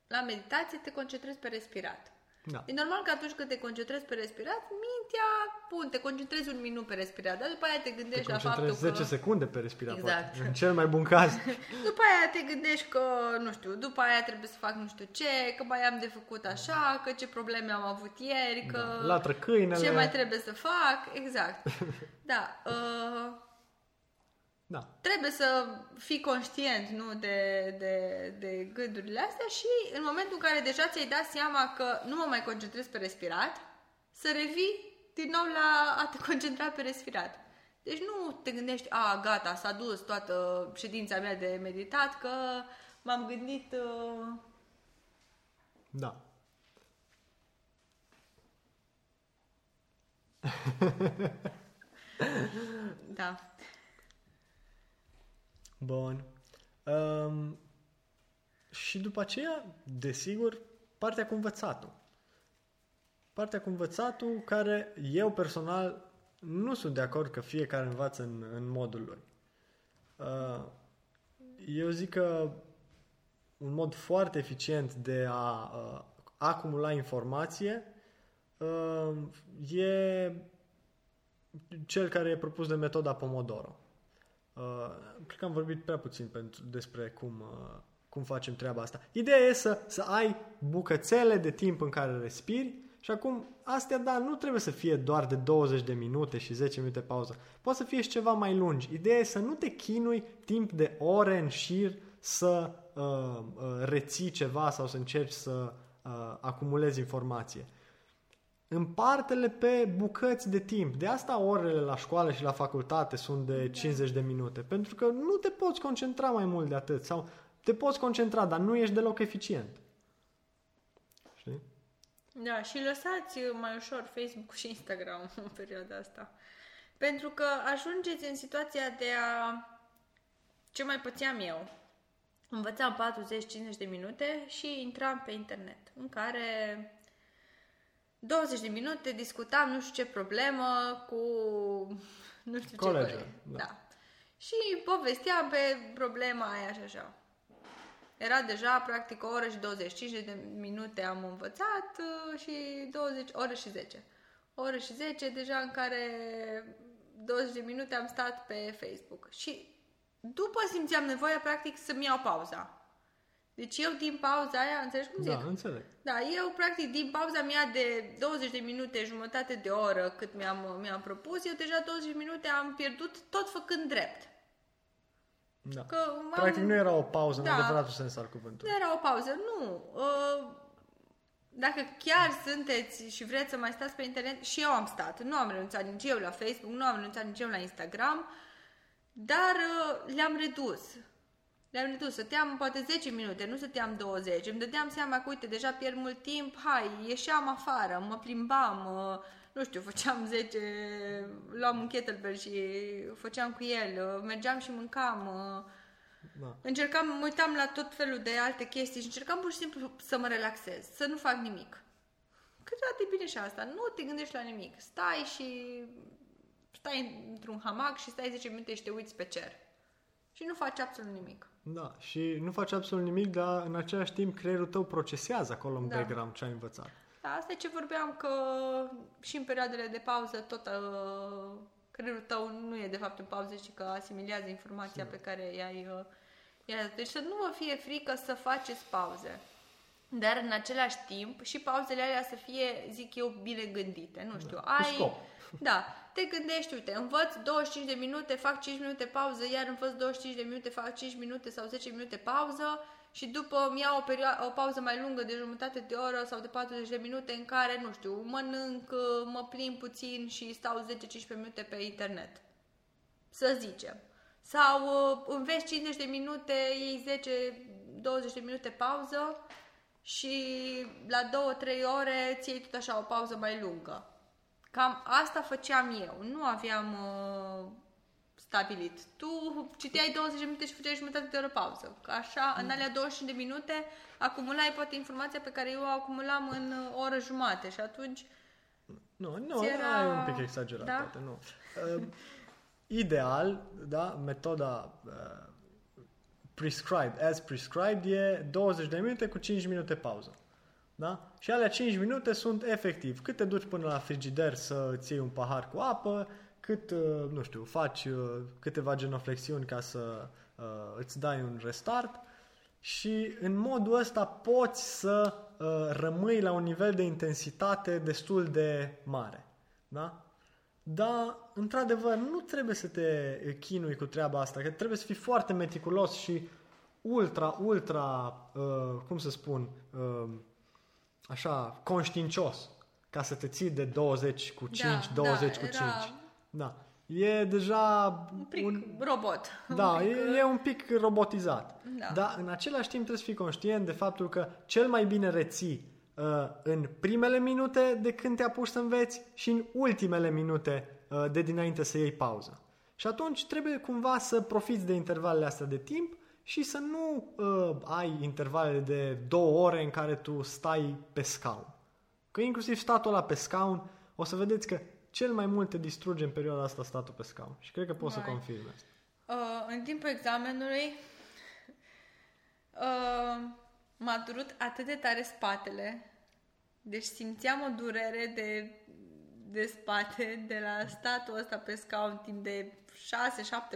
la meditație te concentrezi pe respirat. Da. E normal că atunci când te concentrezi pe respirat, mintea, bun, te concentrezi un minut pe respirat, dar după aia te Te gândești la faptul concentrezi că... 10 secunde pe respirat, Exact. poate. În cel mai bun caz. După aia te gândești că, nu știu, după aia trebuie să fac nu știu ce, că mai am de făcut așa, că ce probleme am avut ieri, că... Da. Latră câinele. Ce mai trebuie să fac? Exact. Da. Uh, Da. trebuie să fii conștient nu, de, de, de gândurile astea și în momentul în care deja ți-ai dat seama că nu mă mai concentrez pe respirat, să revii din nou la a te concentra pe respirat. Deci nu te gândești, a, gata, s-a dus toată ședința mea de meditat, că m-am gândit... Uh, Da. da. Bun. Um, și după aceea, desigur, partea cu învățatul. Partea cu învățatul care eu personal nu sunt de acord că fiecare învață în, în modul lui. Uh, eu zic că un mod foarte eficient de a uh, acumula informație uh, e cel care e propus de metoda Pomodoro. Uh, cred că am vorbit prea puțin pentru, despre cum, uh, cum facem treaba asta. Ideea e să, să ai bucățele de timp în care respiri și acum astea, da, nu trebuie să fie doar de 20 de minute și 10 minute pauză. Poate să fie și ceva mai lungi. Ideea e să nu te chinui timp de ore în șir să uh, uh, reții ceva sau să încerci să uh, acumulezi informație. Împarte-le pe bucăți de timp. De asta orele la școală și la facultate sunt de 50 de minute. Pentru că nu te poți concentra mai mult de atât. Sau te poți concentra, dar nu ești deloc eficient. Știi? Da, și lăsați mai ușor Facebook și Instagram în perioada asta. Pentru că ajungeți în situația de a... Ce mai pățeam eu? Învățam 40-50 de minute și intram pe internet, în care 20 de minute discutam nu știu ce problemă cu nu știu Colegă, ce coleg. da. Da. Și povesteam pe problema aia și așa. Era deja practic o oră și 25 de minute am învățat uh, și 20 ore și 10. O oră și 10 deja în care 20 de minute am stat pe Facebook. Și după simțeam nevoia practic să-mi iau pauza. Deci eu din pauza aia, înțelegi cum zic? Da, înțeleg. Da, eu practic din pauza mea de 20 de minute, jumătate de oră cât mi-am, mi-am propus, eu deja 20 de minute am pierdut tot făcând drept. Da. Că am- Practic nu era o pauză Da. în adevăratul sens al cuvântului. Nu era o pauză, nu. Uh, Dacă chiar sunteți și vreți să mai stați pe internet, și eu am stat. Nu am renunțat nici eu la Facebook, nu am renunțat nici eu la Instagram, dar uh, le-am redus. Le-am redus. Stăteam poate 10 minute, nu stăteam 20. Îmi dădeam seama că, uite, deja pierd mult timp, hai, ieșeam afară, mă plimbam, uh, nu știu, făceam 10, luam un kettlebell și făceam cu el, uh, mergeam și mâncam, uh, Da. Încercam, mă uitam la tot felul de alte chestii și încercam pur și simplu să mă relaxez, să nu fac nimic. Câteodată e bine și asta, nu te gândești la nimic. Stai și stai într-un hamac și stai 10 minute și te uiți pe cer. Și nu faci absolut nimic. Da, și nu faci absolut nimic, dar în același timp creierul tău procesează acolo în Da. background ce ai învățat. Da, asta e ce vorbeam că și în perioadele de pauză tot uh, creierul tău nu e de fapt în pauză, ci că asimilează informația pe care i-ai, uh, i-ai Deci să nu vă fie frică să faceți pauze. Dar în același timp și pauzele alea să fie, zic eu, bine gândite. Nu știu, ai... scop. Da, te gândești, uite, învăț 25 de minute, fac 5 minute pauză, iar învăț 25 de minute, fac 5 minute sau 10 minute pauză și după îmi iau o, perio- o pauză mai lungă de jumătate de oră sau de 40 de minute în care, nu știu, mănânc, mă plimb puțin și stau 10-15 minute pe internet. Să zicem. Sau uh, înveți 50 de minute, iei 10-20 de minute pauză și la 2-3 ore ți iei tot așa o pauză mai lungă. Cam asta făceam eu. Nu aveam uh, stabilit. Tu citeai 20 de minute și făceai jumătate de oră pauză. Că Așa, în alea 25 de minute, acumulai poate informația pe care eu o acumulam în uh, o oră jumate și atunci Nu, nu, Ți era... era- e un pic exagerat, Da? poate, nu. Uh, ideal, da, metoda uh, prescribed, as prescribed, e 20 de minute cu 5 minute pauză. Da? Și alea 5 minute sunt efectiv. Cât te duci până la frigider să îți iei un pahar cu apă, cât, uh, nu știu, faci uh, câteva genoflexiuni ca să uh, îți dai un restart și în modul ăsta poți să uh, rămâi la un nivel de intensitate destul de mare. Da? Dar, într-adevăr, nu trebuie să te chinui cu treaba asta, că trebuie să fii foarte meticulos și ultra, ultra, uh, cum să spun, uh, așa, conștiincios ca să te ții de 20 cu 5, Da, 20 da, cu 5. era- Da. E deja un pic robot. da, Un pic, e, e un pic robotizat. Da. Dar în același timp trebuie să fii conștient de faptul că cel mai bine reții uh, în primele minute de când te apuci să înveți și în ultimele minute uh, de dinainte să iei pauză. Și atunci trebuie cumva să profiți de intervalele astea de timp și să nu uh, ai intervale de două ore în care tu stai pe scaun. Că inclusiv statul ăla pe scaun, o să vedeți că cel mai mult te distruge în perioada asta statul pe scaun. Și cred că poți să Vai. confirmi asta. Uh, în timpul examenului uh, m-a durut atât de tare spatele, deci simțeam o durere de, de spate de la statul ăsta pe scaun timp de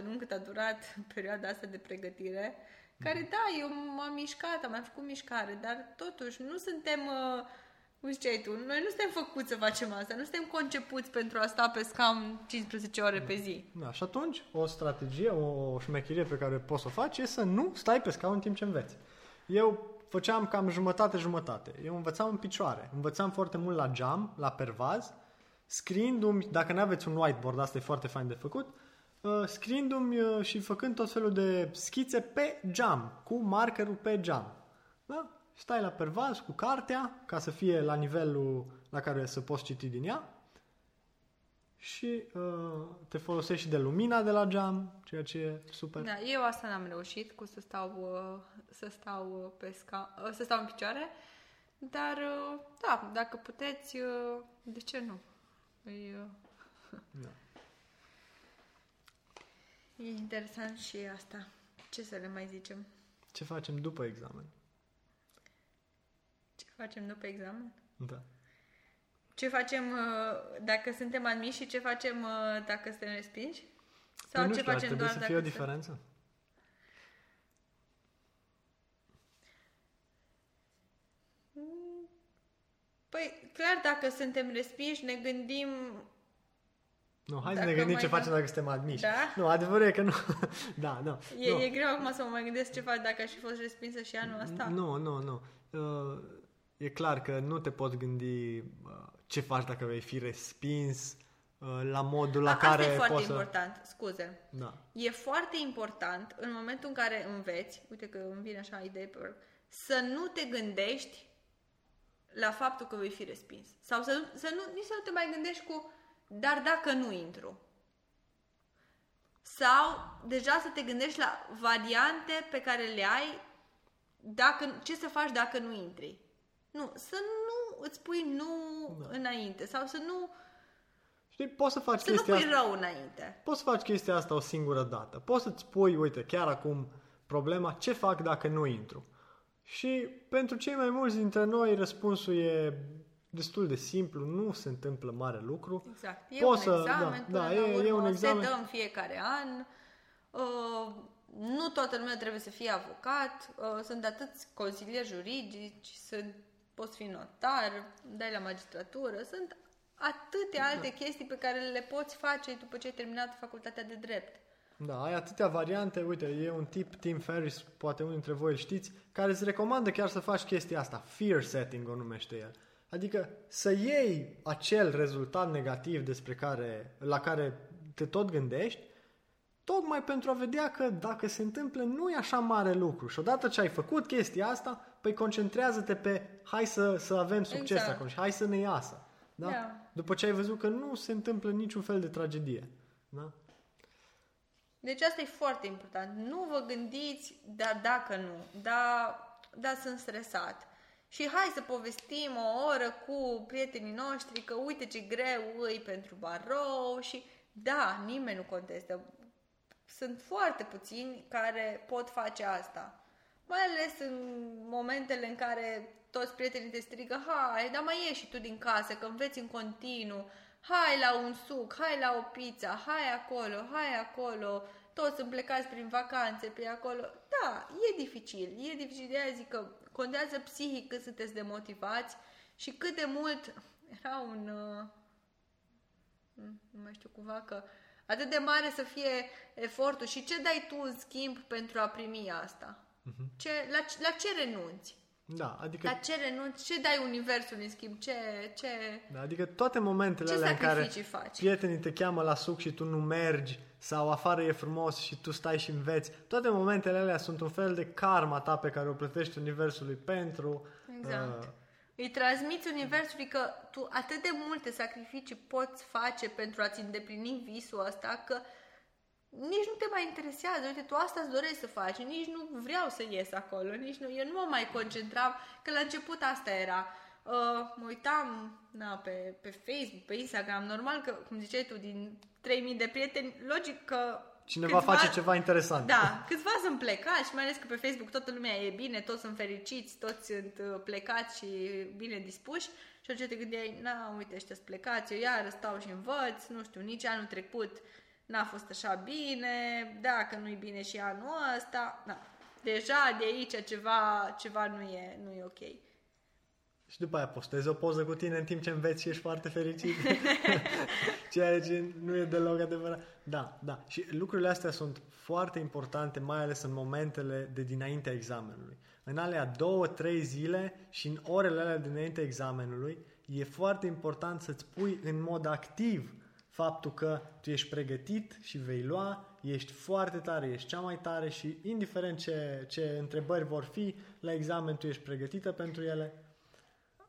6-7 luni cât a durat perioada asta de pregătire, care da, eu m-am mișcat, am mai făcut mișcare, dar totuși nu suntem... Uh, cum ziceai tu, noi nu suntem făcuți să facem asta, nu suntem concepuți pentru a sta pe scaun 15 ore pe zi. Da, și atunci o strategie, o șmecherie pe care poți să o faci e să nu stai pe scaun în timp ce înveți. Eu făceam cam jumătate-jumătate. Eu învățam în picioare. Învățam foarte mult la geam, la pervaz, scriindu-mi, dacă nu aveți un whiteboard, asta e foarte fain de făcut, uh, scriindu-mi uh, și făcând tot felul de schițe pe geam, cu markerul pe geam. Da? Stai la pervaz cu cartea, ca să fie la nivelul la care să poți citi din ea, și uh, te folosești și de lumina de la geam, ceea ce e super. Da, eu asta n-am reușit cu să stau, uh, să stau uh, pe sca, uh, să stau în picioare, dar uh, da, dacă puteți, uh, de ce nu? E, uh, Da. e interesant și asta. Ce să le mai zicem? Ce facem după examen? Ce facem după examen? Da. Ce facem uh, dacă suntem admiși și ce facem uh, dacă suntem respinși? Sau Păi nu ce știu, ar facem trebui doar să dacă fie o suntem- diferență? Păi, clar, dacă suntem respinși, ne gândim Nu, hai să Dacă ne gândim mai ce dăm- facem dacă suntem admiși. Da? Nu, adevărul e că nu. da, nu. E, nu. e greu acum să mă mai gândesc ce faci dacă aș fi fost respinsă și anul ăsta. Nu, nu, nu. Uh, e clar că nu te poți gândi uh, ce faci dacă vei fi respins uh, la modul la A, care Asta e foarte poți să... important, scuze. Da. E foarte important în momentul în care înveți, uite că îmi vine așa idee pe work, să nu te gândești la faptul că vei fi respins. Sau să, nu, să nu, nici să nu te mai gândești cu, dar dacă nu intru. Sau deja să te gândești la variante pe care le ai dacă, ce să faci dacă nu intri. Nu, să nu îți pui nu da. înainte sau să nu, Știi, poți să faci să nu chestia pui asta. rău înainte. Poți să faci chestia asta o singură dată. Poți să-ți pui, uite, chiar acum problema, ce fac dacă nu intru? Și pentru cei mai mulți dintre noi răspunsul e destul de simplu, nu se întâmplă mare lucru. Exact. E Poți un să- examen, da, până da, la e- urmă, e un examen. se dă în fiecare an. Uh, nu toată lumea trebuie să fie avocat. Uh, sunt atâți consilieri juridici, sunt, poți fi notar, dai la magistratură. Sunt atâtea alte Da. chestii pe care le poți face după ce ai terminat facultatea de drept. Da, ai atâtea variante. Uite, e un tip, Tim Ferris, poate unul dintre voi îl știți, care îți recomandă chiar să faci chestia asta. Fear setting o numește el. Adică să iei acel rezultat negativ despre care, la care te tot gândești, tocmai pentru a vedea că dacă se întâmplă nu e așa mare lucru. Și odată ce ai făcut chestia asta, păi concentrează-te pe hai să, să avem succes Exact. acolo și hai să ne iasă. Da? Da. După ce ai văzut că nu se întâmplă niciun fel de tragedie. Da? Deci asta e foarte important. Nu vă gândiți, dar dacă nu, da, da, sunt stresat. Și hai să povestim o oră cu prietenii noștri că uite ce greu îi pentru barou și da, nimeni nu contestă. Sunt foarte puțini care pot face asta. Mai ales în momentele în care toți prietenii te strigă, hai, dar mai ieși și tu din casă, că înveți în continuu, hai la un suc, hai la o pizza, hai acolo, hai acolo, toți sunt plecați prin vacanțe pe acolo. Da, e dificil, e dificil, de aia zic că contează psihic cât sunteți de motivați și cât de mult era un... Uh, nu mai știu cumva că atât de mare să fie efortul și ce dai tu în schimb pentru a primi asta? Ce, la, la ce renunți? Da, adică, La ce renunți? Ce dai universului în schimb? Ce, ce... da, adică toate momentele Ce alea în care sacrificii faci? prietenii te cheamă la suc și tu nu mergi sau afară e frumos și tu stai și înveți, toate momentele alea sunt un fel de karma ta pe care o plătești universului pentru Exact. uh, Îi transmiți universului că tu atât de multe sacrificii poți face pentru a-ți îndeplini visul ăsta că nici nu te mai interesează. Uite, tu asta îți dorești să faci, nici nu vreau să ies acolo, nici nu, eu nu mă mai concentram, că la început asta era. Uh, mă uitam na, pe, pe Facebook, pe Instagram, normal că, cum ziceai tu, din 3000 de prieteni, logic că cineva face ceva interesant. da, câțiva sunt plecați și mai ales că pe Facebook toată lumea e bine, toți sunt fericiți, toți sunt uh, plecați și bine dispuși și atunci te gândeai, na, uite, ăștia sunt plecați, eu iară stau și învăț, nu știu, nici anul trecut n-a fost așa bine, dacă nu-i bine și anul ăsta, na, deja de aici ceva, ceva nu, e, nu e ok. Și după aia postezi o poză cu tine în timp ce înveți și ești foarte fericit. Ceea ce nu e deloc adevărat. Da, da. Și lucrurile astea sunt foarte importante, mai ales în momentele de dinaintea examenului. În alea două, trei zile și în orele alea dinaintea examenului, e foarte important să-ți pui în mod activ faptul că tu ești pregătit și vei lua, ești foarte tare, ești cea mai tare și indiferent ce, ce întrebări vor fi la examen, tu ești pregătită pentru ele.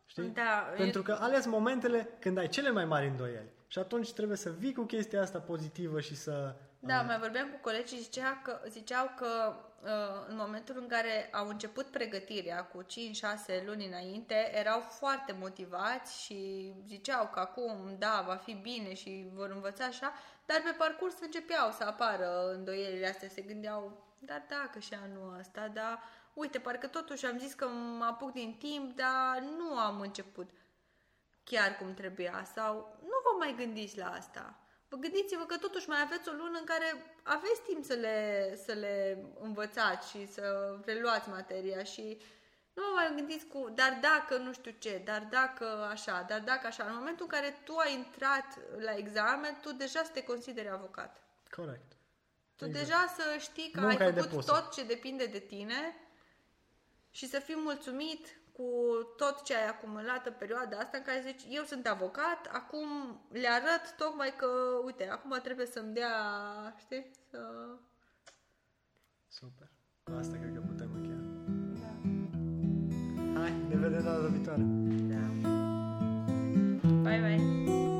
Știi? Da, Pentru că alea sunt momentele când ai cele mai mari îndoieli. Și atunci trebuie să vii cu chestia asta pozitivă și să... Da, mai vorbeam cu colegii și zicea că, ziceau că uh, în momentul în care au început pregătirea cu 5-6 luni înainte, erau foarte motivați și ziceau că acum, da, va fi bine și vor învăța așa, dar pe parcurs începeau să apară îndoielile astea, se gândeau, dar dacă și anul ăsta, dar uite, parcă totuși am zis că mă apuc din timp, dar nu am început chiar cum trebuia sau nu vă mai gândiți la asta. Vă gândiți-vă că totuși mai aveți o lună în care aveți timp să le, să le învățați și să reluați materia și nu vă mai gândiți cu, dar dacă nu știu ce, dar dacă așa, dar dacă așa. În momentul în care tu ai intrat la examen, tu deja să te consideri avocat. Corect. Tu Exact. deja să știi că Munca e ai făcut depusă. tot ce depinde de tine și să fii mulțumit cu tot ce ai acumulat în perioada asta în care zici, eu sunt avocat, acum le arăt tocmai că, uite, acum trebuie să-mi dea, știi, să... Super. Asta cred că putem încheia. Da. Hai, ne vedem data viitoare. Da. Bye, bye.